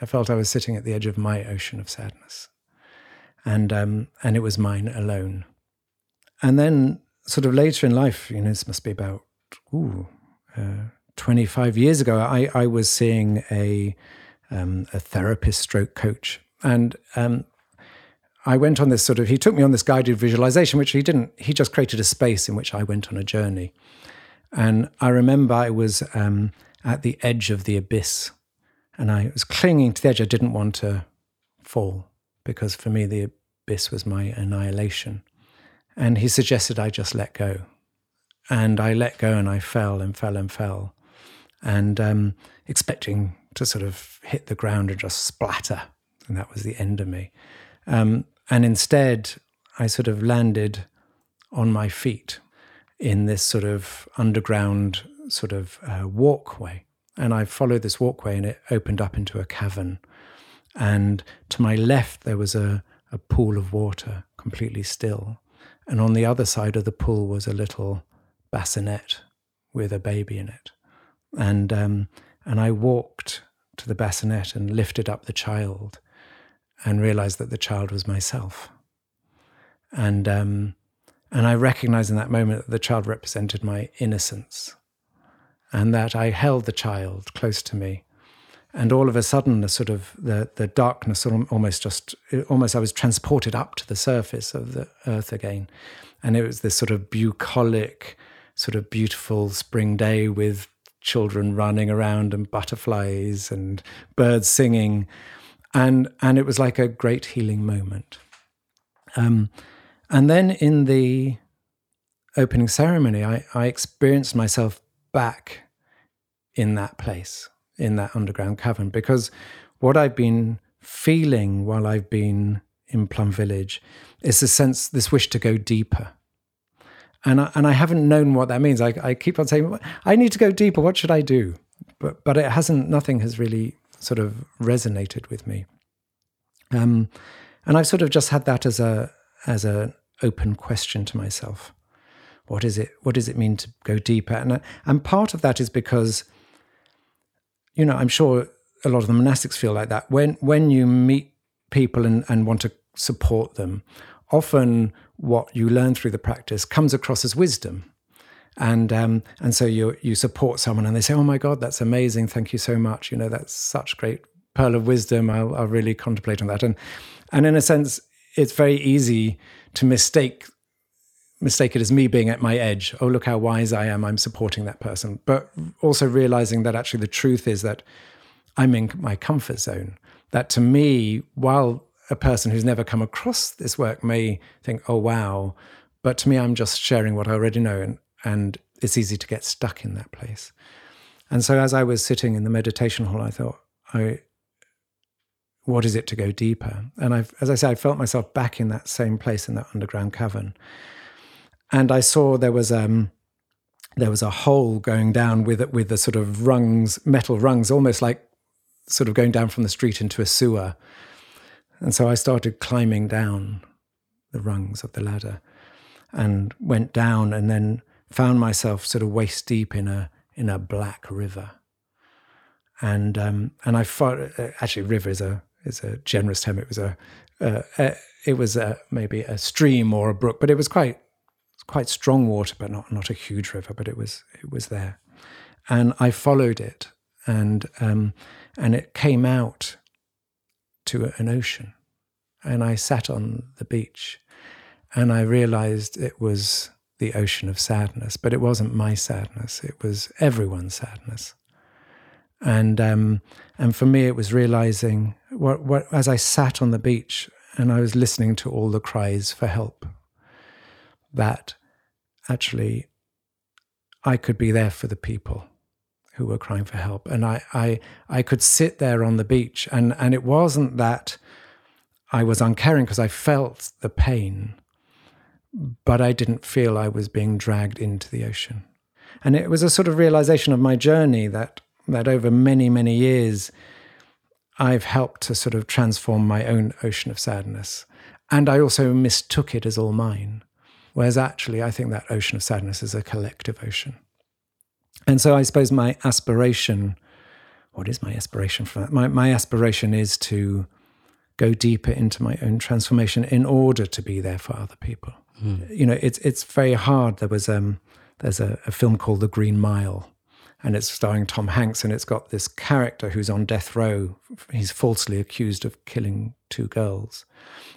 I felt I was sitting at the edge of my ocean of sadness and um, and it was mine alone. And then, sort of later in life, you know, this must be about ooh, uh, 25 years ago, I, I was seeing a um, a therapist stroke coach, and um, I went on this sort of. He took me on this guided visualization, which he didn't. He just created a space in which I went on a journey, and I remember I was um, at the edge of the abyss, and I was clinging to the edge. I didn't want to fall because for me, the abyss was my annihilation. And he suggested I just let go. And I let go and I fell and fell and fell. And um, expecting to sort of hit the ground and just splatter. And that was the end of me. Um, and instead, I sort of landed on my feet in this sort of underground sort of uh, walkway. And I followed this walkway and it opened up into a cavern and to my left, there was a, a pool of water, completely still. And on the other side of the pool was a little bassinet with a baby in it. And, um, and I walked to the bassinet and lifted up the child and realized that the child was myself. And, um, and I recognized in that moment that the child represented my innocence and that I held the child close to me and all of a sudden the sort of the the darkness almost just almost I was transported up to the surface of the earth again, and it was this sort of bucolic, sort of beautiful spring day with children running around and butterflies and birds singing, and and it was like a great healing moment. Um, and then in the opening ceremony, I, I experienced myself back in that place in that underground cavern because what I've been feeling while I've been in Plum Village is a sense, this wish to go deeper. And I, and I haven't known what that means. I, I keep on saying, I need to go deeper. What should I do? But, but it hasn't, nothing has really sort of resonated with me. Um, and I've sort of just had that as a, as an open question to myself. What is it? What does it mean to go deeper? And, and part of that is because you know, I'm sure a lot of the monastics feel like that. When when you meet people and, and want to support them, often what you learn through the practice comes across as wisdom. and um, and so you you support someone and they say, "Oh my God, that's amazing! Thank you so much. You know, that's such great pearl of wisdom. I'll, I'll really contemplate on that." And and in a sense, it's very easy to mistake mistake it as me being at my edge. Oh, look how wise I am! I'm supporting that person, but also realizing that actually the truth is that I'm in my comfort zone. That to me, while a person who's never come across this work may think, "Oh wow," but to me, I'm just sharing what I already know, and and it's easy to get stuck in that place. And so, as I was sitting in the meditation hall, I thought, I, what is it to go deeper? And I, as I said, I felt myself back in that same place in that underground cavern, and I saw there was um, there was a hole going down with with the sort of rungs, metal rungs, almost like sort of going down from the street into a sewer. And so I started climbing down the rungs of the ladder and went down and then found myself sort of waist deep in a in a black river. And um, and I thought uh, actually river is a is a generous term. It was a, uh, a it was a, maybe a stream or a brook, but it was quite quite strong water, but not not a huge river. But it was it was there, and I followed it, and um, and it came out to an ocean, and I sat on the beach, and I realized it was the ocean of sadness, but it wasn't my sadness; it was everyone's sadness. And um, and for me, it was realizing what what as I sat on the beach and I was listening to all the cries for help, that actually I could be there for the people who were crying for help, and I I I could sit there on the beach, and and it wasn't that I was uncaring because I felt the pain but I didn't feel I was being dragged into the ocean. And it was a sort of realization of my journey that that over many, many years, I've helped to sort of transform my own ocean of sadness. And I also mistook it as all mine. Whereas actually, I think that ocean of sadness is a collective ocean. And so I suppose my aspiration, what is my aspiration for that? My, my aspiration is to go deeper into my own transformation in order to be there for other people. Mm. You know, it's it's very hard. There was um, there's a, a film called The Green Mile, and it's starring Tom Hanks, and it's got this character who's on death row. He's falsely accused of killing two girls,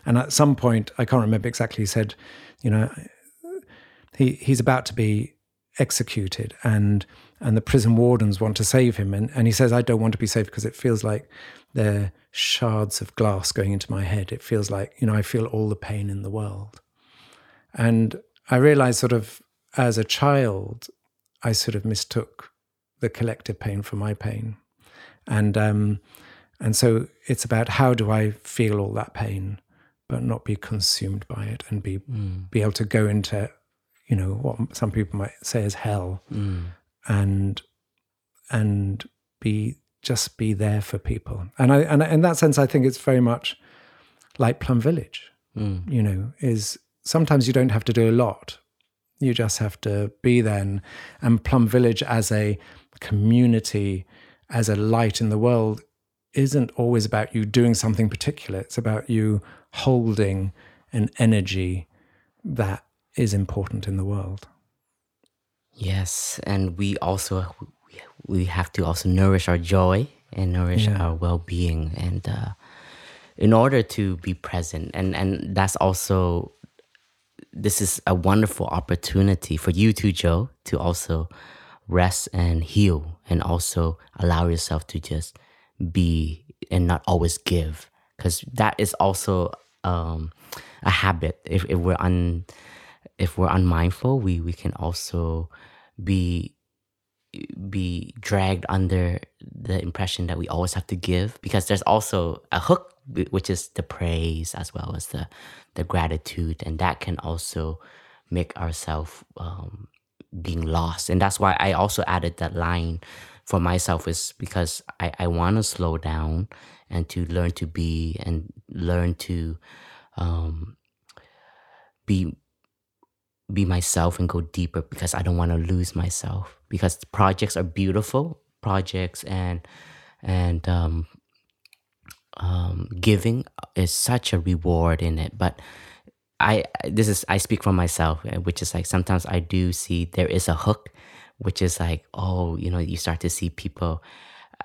and at some point, I can't remember exactly. He said, you know, he he's about to be executed, and and the prison wardens want to save him, and and he says, I don't want to be saved because it feels like they're shards of glass going into my head. It feels like you know I feel all the pain in the world. And I realized sort of as a child, I sort of mistook the collective pain for my pain. And um, and so it's about how do I feel all that pain, but not be consumed by it and be mm. be able to go into, you know, what some people might say is hell, mm. and and be just be there for people. And I and in that sense, I think it's very much like Plum Village. Mm. You know, is sometimes you don't have to do a lot. You just have to be then. And Plum Village as a community, as a light in the world, isn't always about you doing something particular. It's about you holding an energy that is important in the world. Yes, and we also we have to also nourish our joy and nourish yeah. our well-being and uh, in order to be present and and that's also this is a wonderful opportunity for you too, Jo, to also rest and heal and also allow yourself to just be and not always give. Because that is also um, a habit. If, if we're un if we're unmindful, we, we can also be be dragged under the impression that we always have to give because there's also a hook which is the praise as well as the the gratitude. And that can also make ourselves um, being lost. And that's why i also added that line for myself is because i, I want to slow down and to learn to be and learn to um, be be myself and go deeper because i don't want to lose myself because projects are beautiful projects and and um, um, giving is such a reward in it. But I this is I speak for myself, uh, which is like sometimes I do see there is a hook, which is like oh you know you start to see people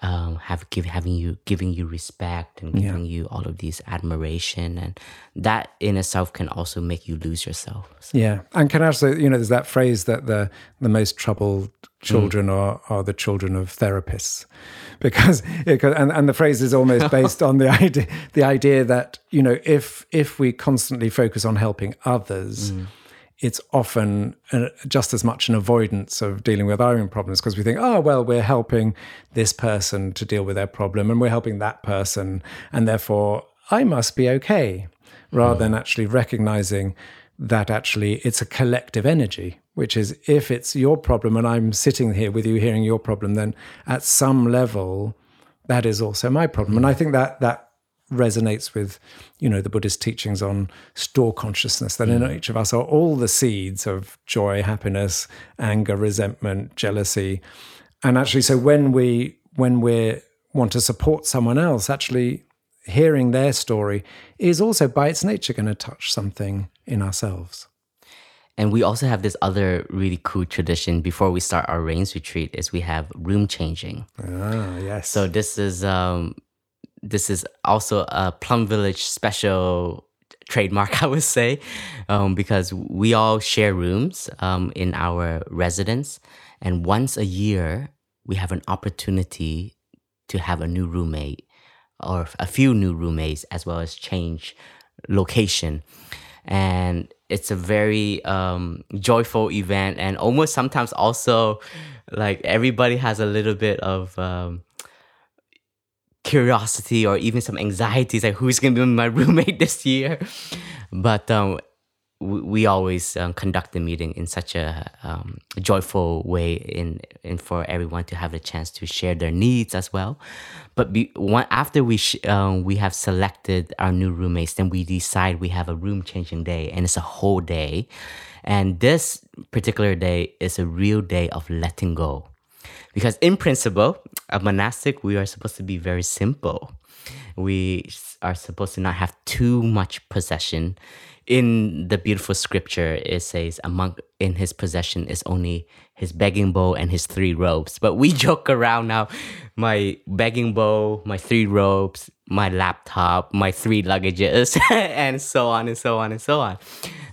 um, have give having you giving you respect and giving you all of these admiration. And that in itself can also make you lose yourself. So, Yeah, and can also, you know, there's that phrase that the the most troubled children are are the children of therapists, because it, and and the phrase is almost based on the idea the idea that you know if if we constantly focus on helping others. It's often just as much an avoidance of dealing with our own problems because we think, oh, well, we're helping this person to deal with their problem and we're helping that person. And therefore, I must be okay hmm. rather than actually recognizing that actually it's a collective energy, which is if it's your problem and I'm sitting here with you hearing your problem, then at some level that is also my problem. And I hmm. think that that resonates with, you know, the Buddhist teachings on store consciousness, that in each of us are all the seeds of joy, happiness, anger, resentment, jealousy. And actually, so when we when we want to support someone else, actually hearing their story is also by its nature going to touch something in ourselves. And we also have this other really cool tradition before we start our rains retreat is we have room changing. Ah, yes. So this is um this is also a Plum Village special trademark, I would say, um, because we all share rooms um, in our residence, and once a year we have an opportunity to have a new roommate or a few new roommates as well as change location. And it's a very um, joyful event and almost sometimes also like everybody has a little bit of um, curiosity or even some anxieties like who's going to be my roommate this year? But um, we, we always um, conduct the meeting in such a um, joyful way in, in for everyone to have a chance to share their needs as well. But be, one, after we sh- um, we have selected our new roommates then we decide we have a room changing day and it's a whole day. And this particular day is a real day of letting go. Because in principle a monastic we are supposed to be very simple. We are supposed to not have too much possession. In the beautiful scripture it says a monk in his possession is only his begging bowl and his three robes. But we joke around now. My begging bowl my three robes my laptop my three luggages and so on and so on and so on.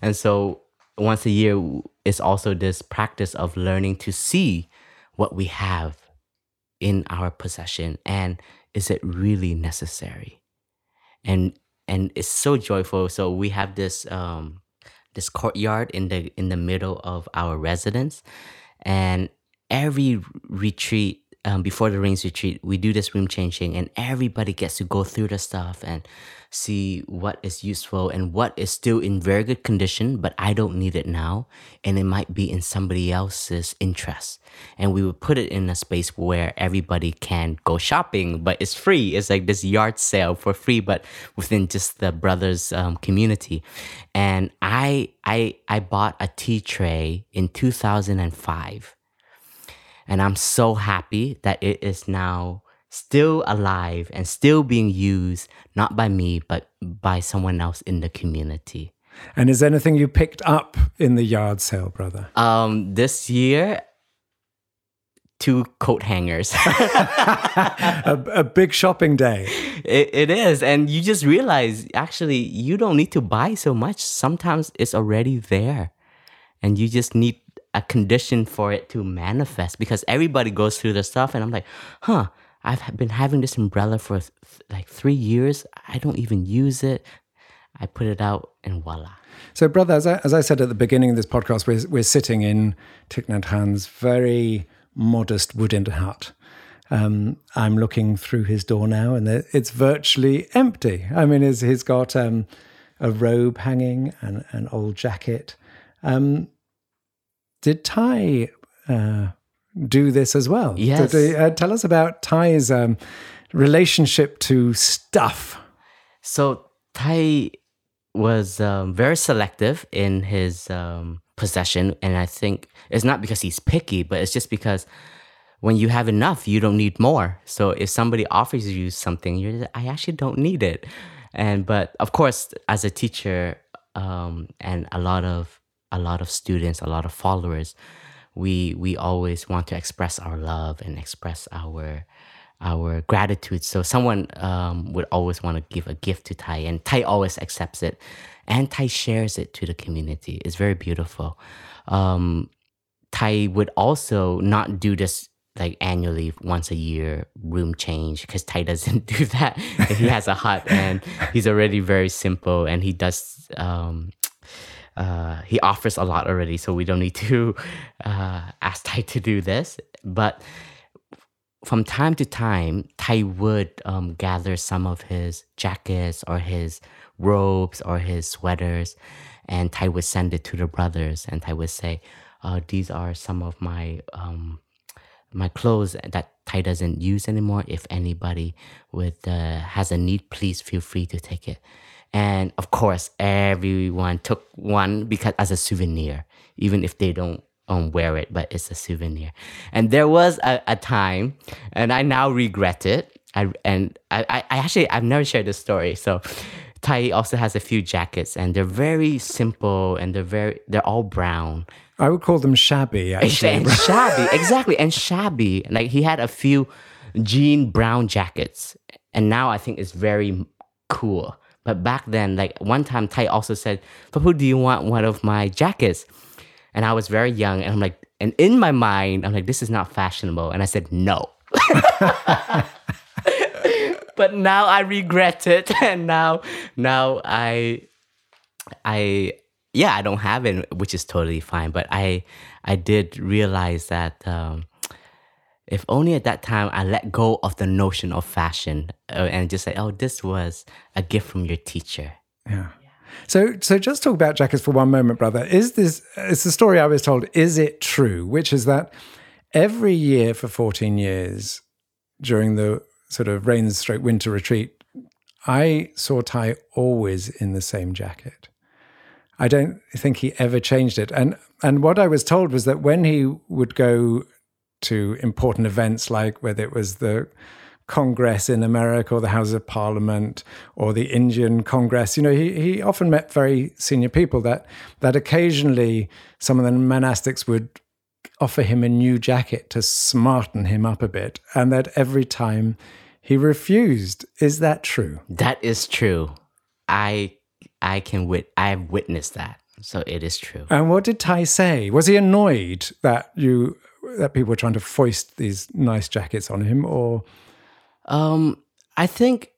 And so once a year it's also this practice of learning to see what we have in our possession and is it really necessary? And and it's so joyful. So we have this um this courtyard in the in the middle of our residence and every retreat um, before the rains retreat we do this room changing and everybody gets to go through the stuff and see what is useful and what is still in very good condition but i don't need it now. And it might be in somebody else's interest. And we would put it in a space where everybody can go shopping but it's free. It's like this yard sale for free but within just the brothers um, community. And i i i bought a tea tray in 2005 and I'm so happy that it is now still alive and still being used, not by me, but by someone else in the community. and is anything you picked up in the yard sale, brother? Um, this year, two coat hangers. a, a big shopping day. it, it is. And you just realize actually, you don't need to buy so much. Sometimes it's already there. And you just need a condition for it to manifest because everybody goes through this stuff. And I'm like, huh, I've been having this umbrella for th- like three years. I don't even use it. I put it out and voila. So, brother, as I, as I said at the beginning of this podcast, we're, we're sitting in Thich Nhat very modest wooden hut. Um, I'm looking through his door now, and it's virtually empty. I mean, he's, he's got um, a robe hanging and an old jacket. Um, did Thay uh, do this as well? Yes. Did, uh, tell us about Thay's um, relationship to stuff. So Thay was um, very selective in his um, possession, and I think it's not because he's picky, but it's just because when you have enough, you don't need more. So if somebody offers you something, you're just, I actually don't need it. And but of course, as a teacher, um, and a lot of a lot of students, a lot of followers, we we always want to express our love and express our our gratitude. So someone um, would always want to give a gift to Thay, and Thay always accepts it, and Thay shares it to the community. It's very beautiful. Um, Thay would also not do this like annually once a year room change because Thay doesn't do that. he has a hut and he's already very simple and he does um, uh, he offers a lot already, so we don't need to uh, ask Thay to do this. But from time to time, Thay would um, gather some of his jackets or his robes or his sweaters, and Thay would send it to the brothers, and Thay would say, uh, "These are some of my um, my clothes that Thay doesn't use anymore. If anybody with uh, has a need, please feel free to take it." And of course, everyone took one because as a souvenir, even if they don't um, wear it, but it's a souvenir. And there was a, a time, and I now regret it. I and I, I actually I've never shared this story. So Thay also has a few jackets, and they're very simple, and they're very they're all brown. I would call them shabby. Actually, and shabby, exactly, and shabby. Like he had a few jean brown jackets, and now I think it's very cool. But back then, like one time, Thay also said, "Phap Huu, do you want one of my jackets?" And I was very young, and I'm like, and in my mind, I'm like, this is not fashionable, and I said no. but now I regret it, and now, now I, I, yeah, I don't have it, which is totally fine. But I, I did realize that. Um, if only at that time I let go of the notion of fashion uh, and just say, oh, this was a gift from your teacher. Yeah. So, so just talk about jackets for one moment, brother. Is this? It's the story I was told. Is it true? Which is that every year for fourteen years during the sort of rain stroke winter retreat, I saw Thay always in the same jacket. I don't think he ever changed it. And and what I was told was that when he would go to important events like whether it was the Congress in America or the House of Parliament or the Indian Congress. You know, he, he often met very senior people that that occasionally some of the monastics would offer him a new jacket to smarten him up a bit, and that every time he refused. Is that true? That is true. I I can wit I've witnessed that. So it is true. And what did Thay say? Was he annoyed that you that people were trying to foist these nice jackets on him, or? Um, I think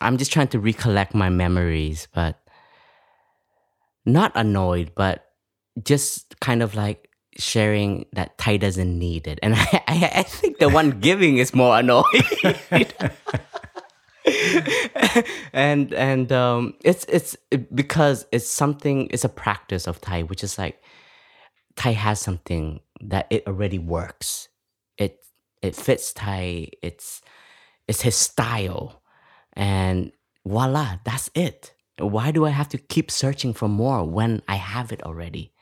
I'm just trying to recollect my memories, but not annoyed, but just kind of like sharing that Thay doesn't need it, and I, I, I think the one giving is more annoyed. and and um, it's it's because it's something. It's a practice of Thay, which is like Thay has something that it already works. It it fits Thay. It's it's his style, and voila, that's it. Why do I have to keep searching for more when I have it already?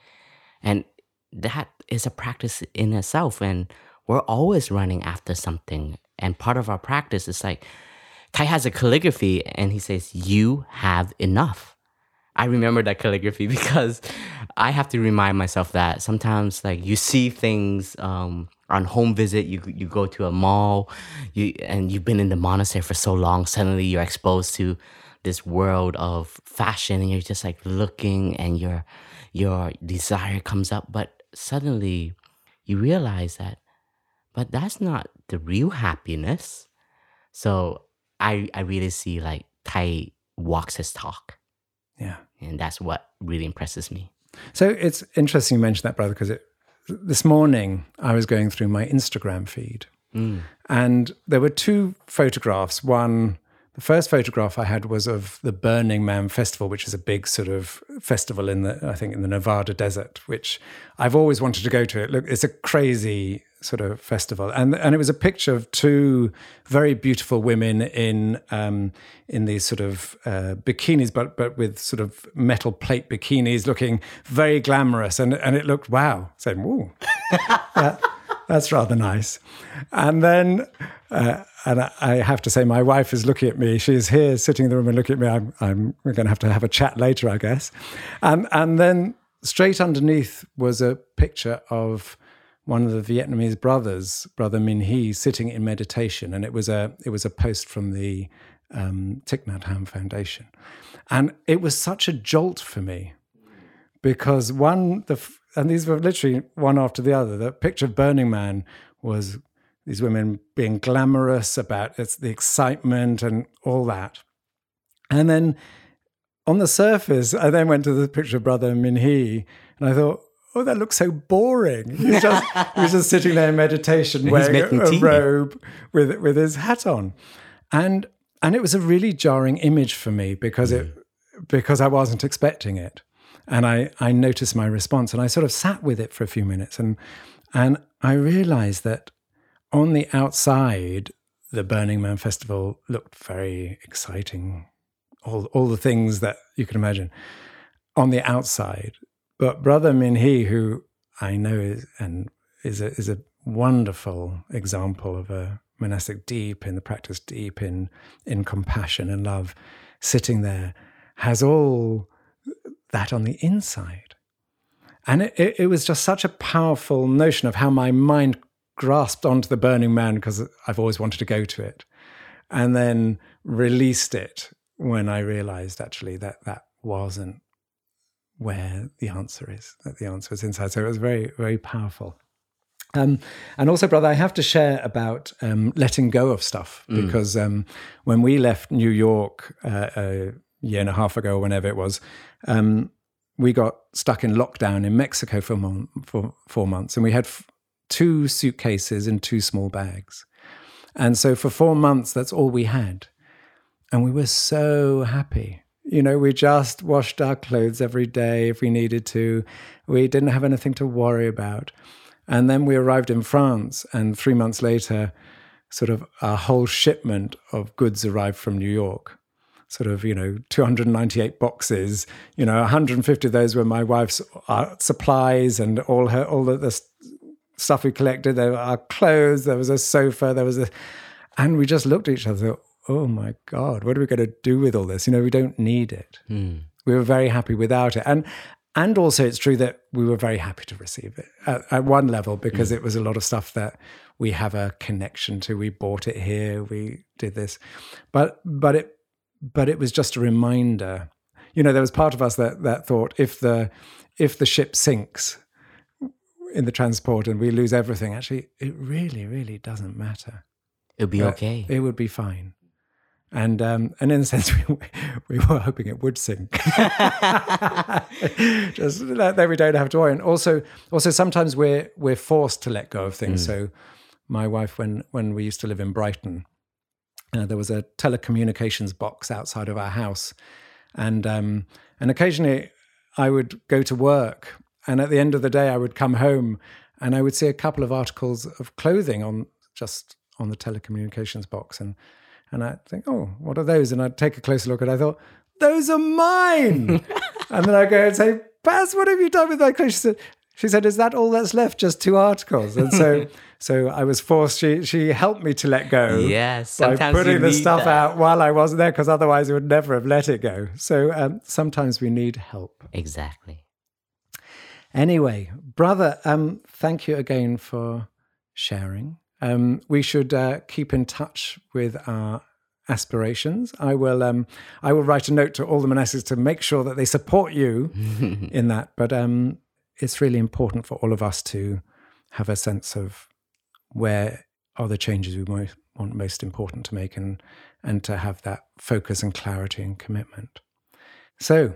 And that is a practice in itself, and we're always running after something. And part of our practice is like Thay has a calligraphy, and he says, "You have enough." I remember that calligraphy because I have to remind myself that sometimes like you see things um, on home visit, you you go to a mall, you and you've been in the monastery for so long, suddenly you're exposed to this world of fashion and you're just like looking and your your desire comes up, but suddenly you realize that but that's not the real happiness. So I I really see like Thay walks his talk. Yeah. And that's what really impresses me. So it's interesting you mentioned that, brother, because this morning I was going through my Instagram feed mm. and there were two photographs. One, the first photograph I had was of the Burning Man Festival, which is a big sort of festival in the, I think, in the Nevada desert, which I've always wanted to go to. It look, it's a crazy sort of festival, and and it was a picture of two very beautiful women in um, in these sort of uh, bikinis, but but with sort of metal plate bikinis, looking very glamorous, and and it looked wow, saying, "Whoa, that, that's rather nice," and then Uh, and I, have to say, my wife is looking at me. She's here sitting in the room and looking at me. I'm, I'm we're going to have to have a chat later, I guess. And, and then straight underneath was a picture of one of the Vietnamese brothers, Brother Minh Hy, sitting in meditation. And it was a, it was a post from the um, Thich Nhat Hanh Foundation. And it was such a jolt for me because one, the, and these were literally one after the other. The picture of Burning Man was these women being glamorous about it's the excitement and all that. And then on the surface, I then went to the picture of Brother Minh Hy, and I thought, oh, that looks so boring. He was just, he was just sitting there in meditation, wearing a, a robe with with his hat on, and and it was a really jarring image for me because it because I wasn't expecting it, and I I noticed my response, and I sort of sat with it for a few minutes, and and I realized that on the outside, the Burning Man Festival looked very exciting, all, all the things that you can imagine. On the outside. But Brother Minh Hy, who I know is, and is a, is a wonderful example of a monastic deep in the practice, deep in, in compassion and love, sitting there, has all that on the inside. And it, it, it was just such a powerful notion of how my mind grasped onto the Burning Man because I've always wanted to go to it, and then released it when I realized actually that that wasn't where the answer is, that the answer is inside. So it was very, very powerful. Um, and also, brother, I have to share about um, letting go of stuff mm. because um, when we left New York uh, a year and a half ago, or whenever it was, um, we got stuck in lockdown in Mexico for, mon- for four months, and we had f- two suitcases and two small bags. And so for four months, that's all we had. And we were so happy. You know, we just washed our clothes every day if we needed to. We didn't have anything to worry about. And then we arrived in France, and three months later, sort of a whole shipment of goods arrived from New York. Sort of, you know, 298 boxes. You know, 150 of those were my wife's uh, supplies and all her, all the, the stuff we collected. There were our clothes. There was a sofa. There was a, and we just looked at each other. Oh my god, what are we going to do with all this? You know, we don't need it. Mm. We were very happy without it, and and also it's true that we were very happy to receive it at, at one level because mm. it was a lot of stuff that we have a connection to. We bought it here. We did this, but but it but it was just a reminder. You know, there was part of us that that thought if the if the ship sinks, in the transport and we lose everything, actually, it really, really doesn't matter. It'll be okay. It would be fine. And um, and in a sense, we, we were hoping it would sink. Just that we don't have to worry. And also, also sometimes we're we're forced to let go of things. Mm. So, my wife, when when we used to live in Brighton, uh, there was a telecommunications box outside of our house, and um, and occasionally I would go to work and at the end of the day, I would come home and I would see a couple of articles of clothing on just on the telecommunications box. And and I'd think, oh, what are those? And I'd take a closer look and I thought, those are mine. and then I'd go and say, Paz, what have you done with my clothes? She said, she said, "Is that all that's left? Just two articles?" And so, so I was forced. She she helped me to let go. Yes, by putting the stuff that. out while I wasn't there, because otherwise, I would never have let it go. So um, sometimes we need help. Exactly. Anyway, brother, um, thank you again for sharing. Um, we should uh, keep in touch with our aspirations. I will um, I will write a note to all the monastics to make sure that they support you in that. But um, it's really important for all of us to have a sense of where are the changes we most, want most important to make and and to have that focus and clarity and commitment. So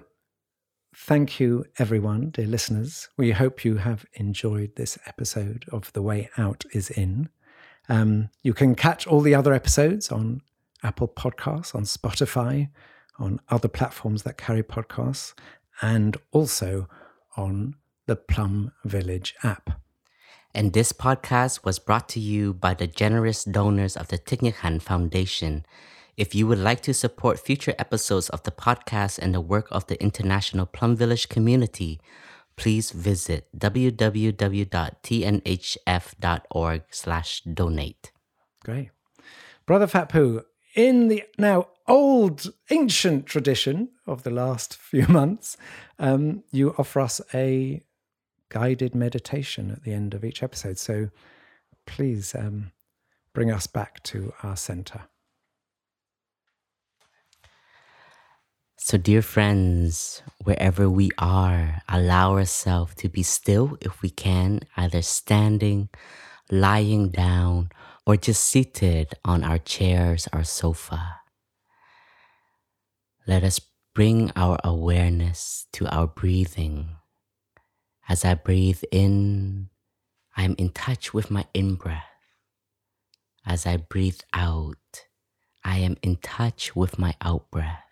Thank you, everyone, dear listeners. We hope you have enjoyed this episode of The Way Out is In. Um, you can catch all the other episodes on Apple Podcasts, on Spotify, on other platforms that carry podcasts, and also on the Plum Village app. And this podcast was brought to you by the generous donors of the Hanh Foundation if you would like to support future episodes of the podcast and the work of the International Plum Village community, please visit www.tnhf.org slash donate. Great. Brother Phap in the now old, ancient tradition of the last few months, um, you offer us a guided meditation at the end of each episode. So please um, bring us back to our center. So, dear friends, wherever we are, allow ourselves to be still if we can, either standing, lying down, or just seated on our chairs or sofa. Let us bring our awareness to our breathing. As I breathe in, I am in touch with my in breath. As I breathe out, I am in touch with my out breath.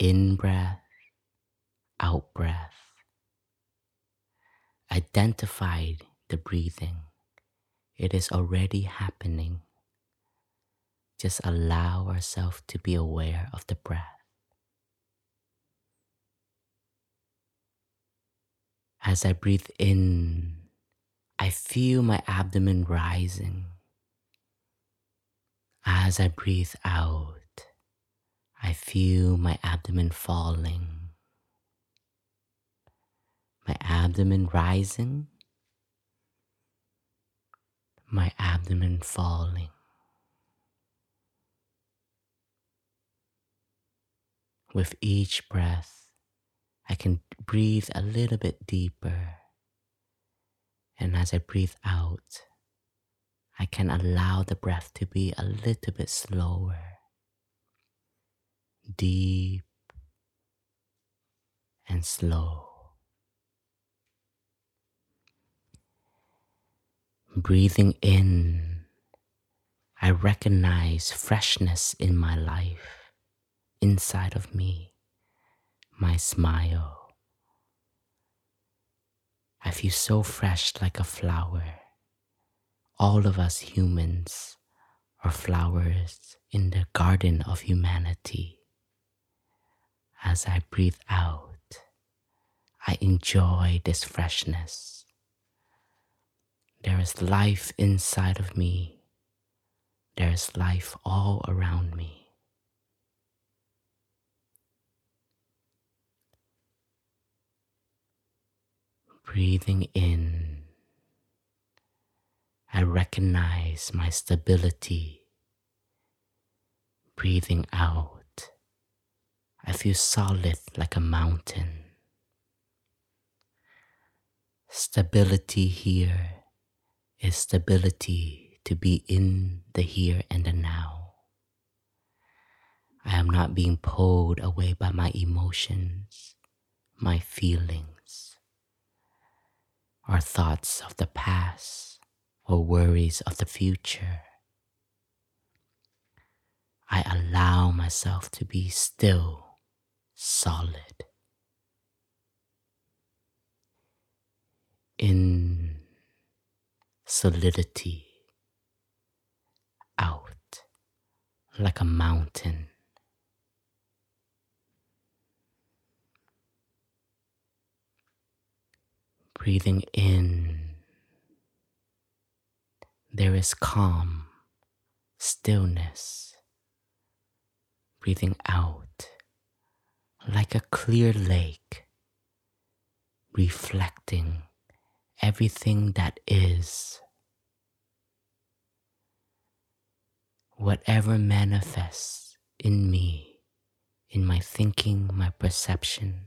In breath, out breath. Identify the breathing. It is already happening. Just allow ourselves to be aware of the breath. As I breathe in, I feel my abdomen rising. As I breathe out, I feel my abdomen falling, my abdomen rising, my abdomen falling. With each breath, I can breathe a little bit deeper. And as I breathe out, I can allow the breath to be a little bit slower deep and slow. Breathing in, I recognize freshness in my life, inside of me, my smile. I feel so fresh like a flower. All of us humans are flowers in the garden of humanity. As I breathe out, I enjoy this freshness. There is life inside of me. There is life all around me. Breathing in, I recognize my stability. Breathing out, I feel solid like a mountain. Stability here is stability to be in the here and the now. I am not being pulled away by my emotions, my feelings, or thoughts of the past or worries of the future. I allow myself to be still solid. In solidity, out like a mountain. Breathing in, there is calm, stillness. Breathing out, like a clear lake, reflecting everything that is. Whatever manifests in me, in my thinking, my perception,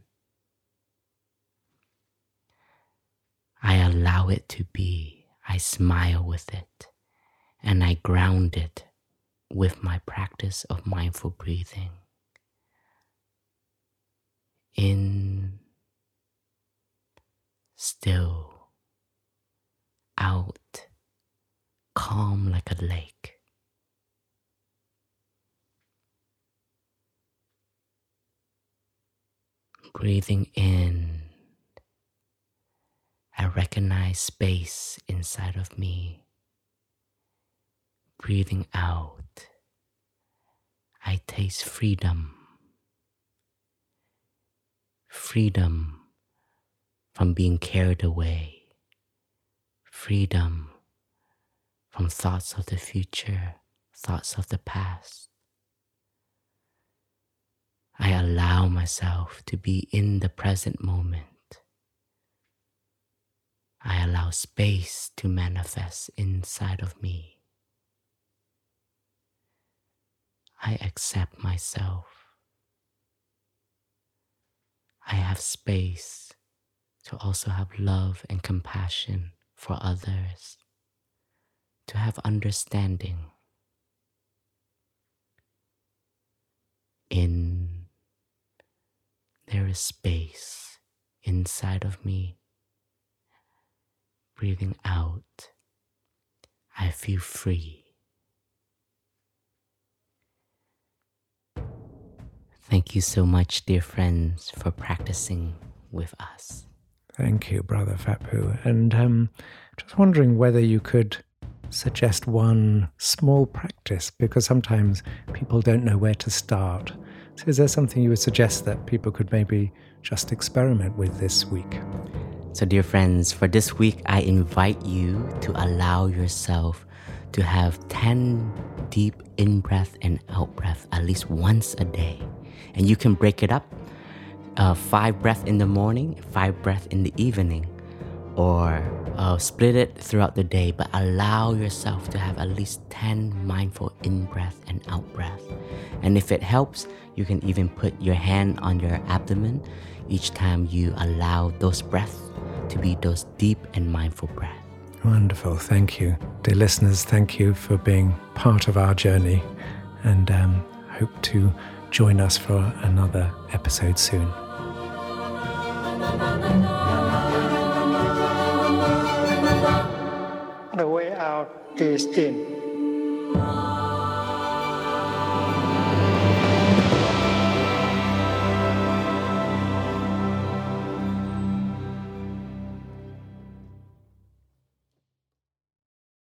I allow it to be. I smile with it and I ground it with my practice of mindful breathing in, still, out, calm like a lake. Breathing in, I recognize space inside of me. Breathing out, I taste freedom freedom from being carried away, freedom from thoughts of the future, thoughts of the past. I allow myself to be in the present moment. I allow space to manifest inside of me. I accept myself. I have space to also have love and compassion for others, to have understanding. In there is space inside of me breathing out, I feel free. Thank you so much, dear friends, for practicing with us. Thank you, Brother Huu. And um, just wondering whether you could suggest one small practice because sometimes people don't know where to start. So, is there something you would suggest that people could maybe just experiment with this week? So, dear friends, for this week, I invite you to allow yourself to have 10 deep in breath and out breath at least once a day. And you can break it up uh, five breath in the morning, five breath in the evening, or uh, split it throughout the day, but allow yourself to have at least 10 mindful in breath and out breath. And if it helps, you can even put your hand on your abdomen each time you allow those breaths to be those deep and mindful breaths. Wonderful. Thank you. Dear listeners, thank you for being part of our journey and um, hope to join us for another episode soon. The way out is in.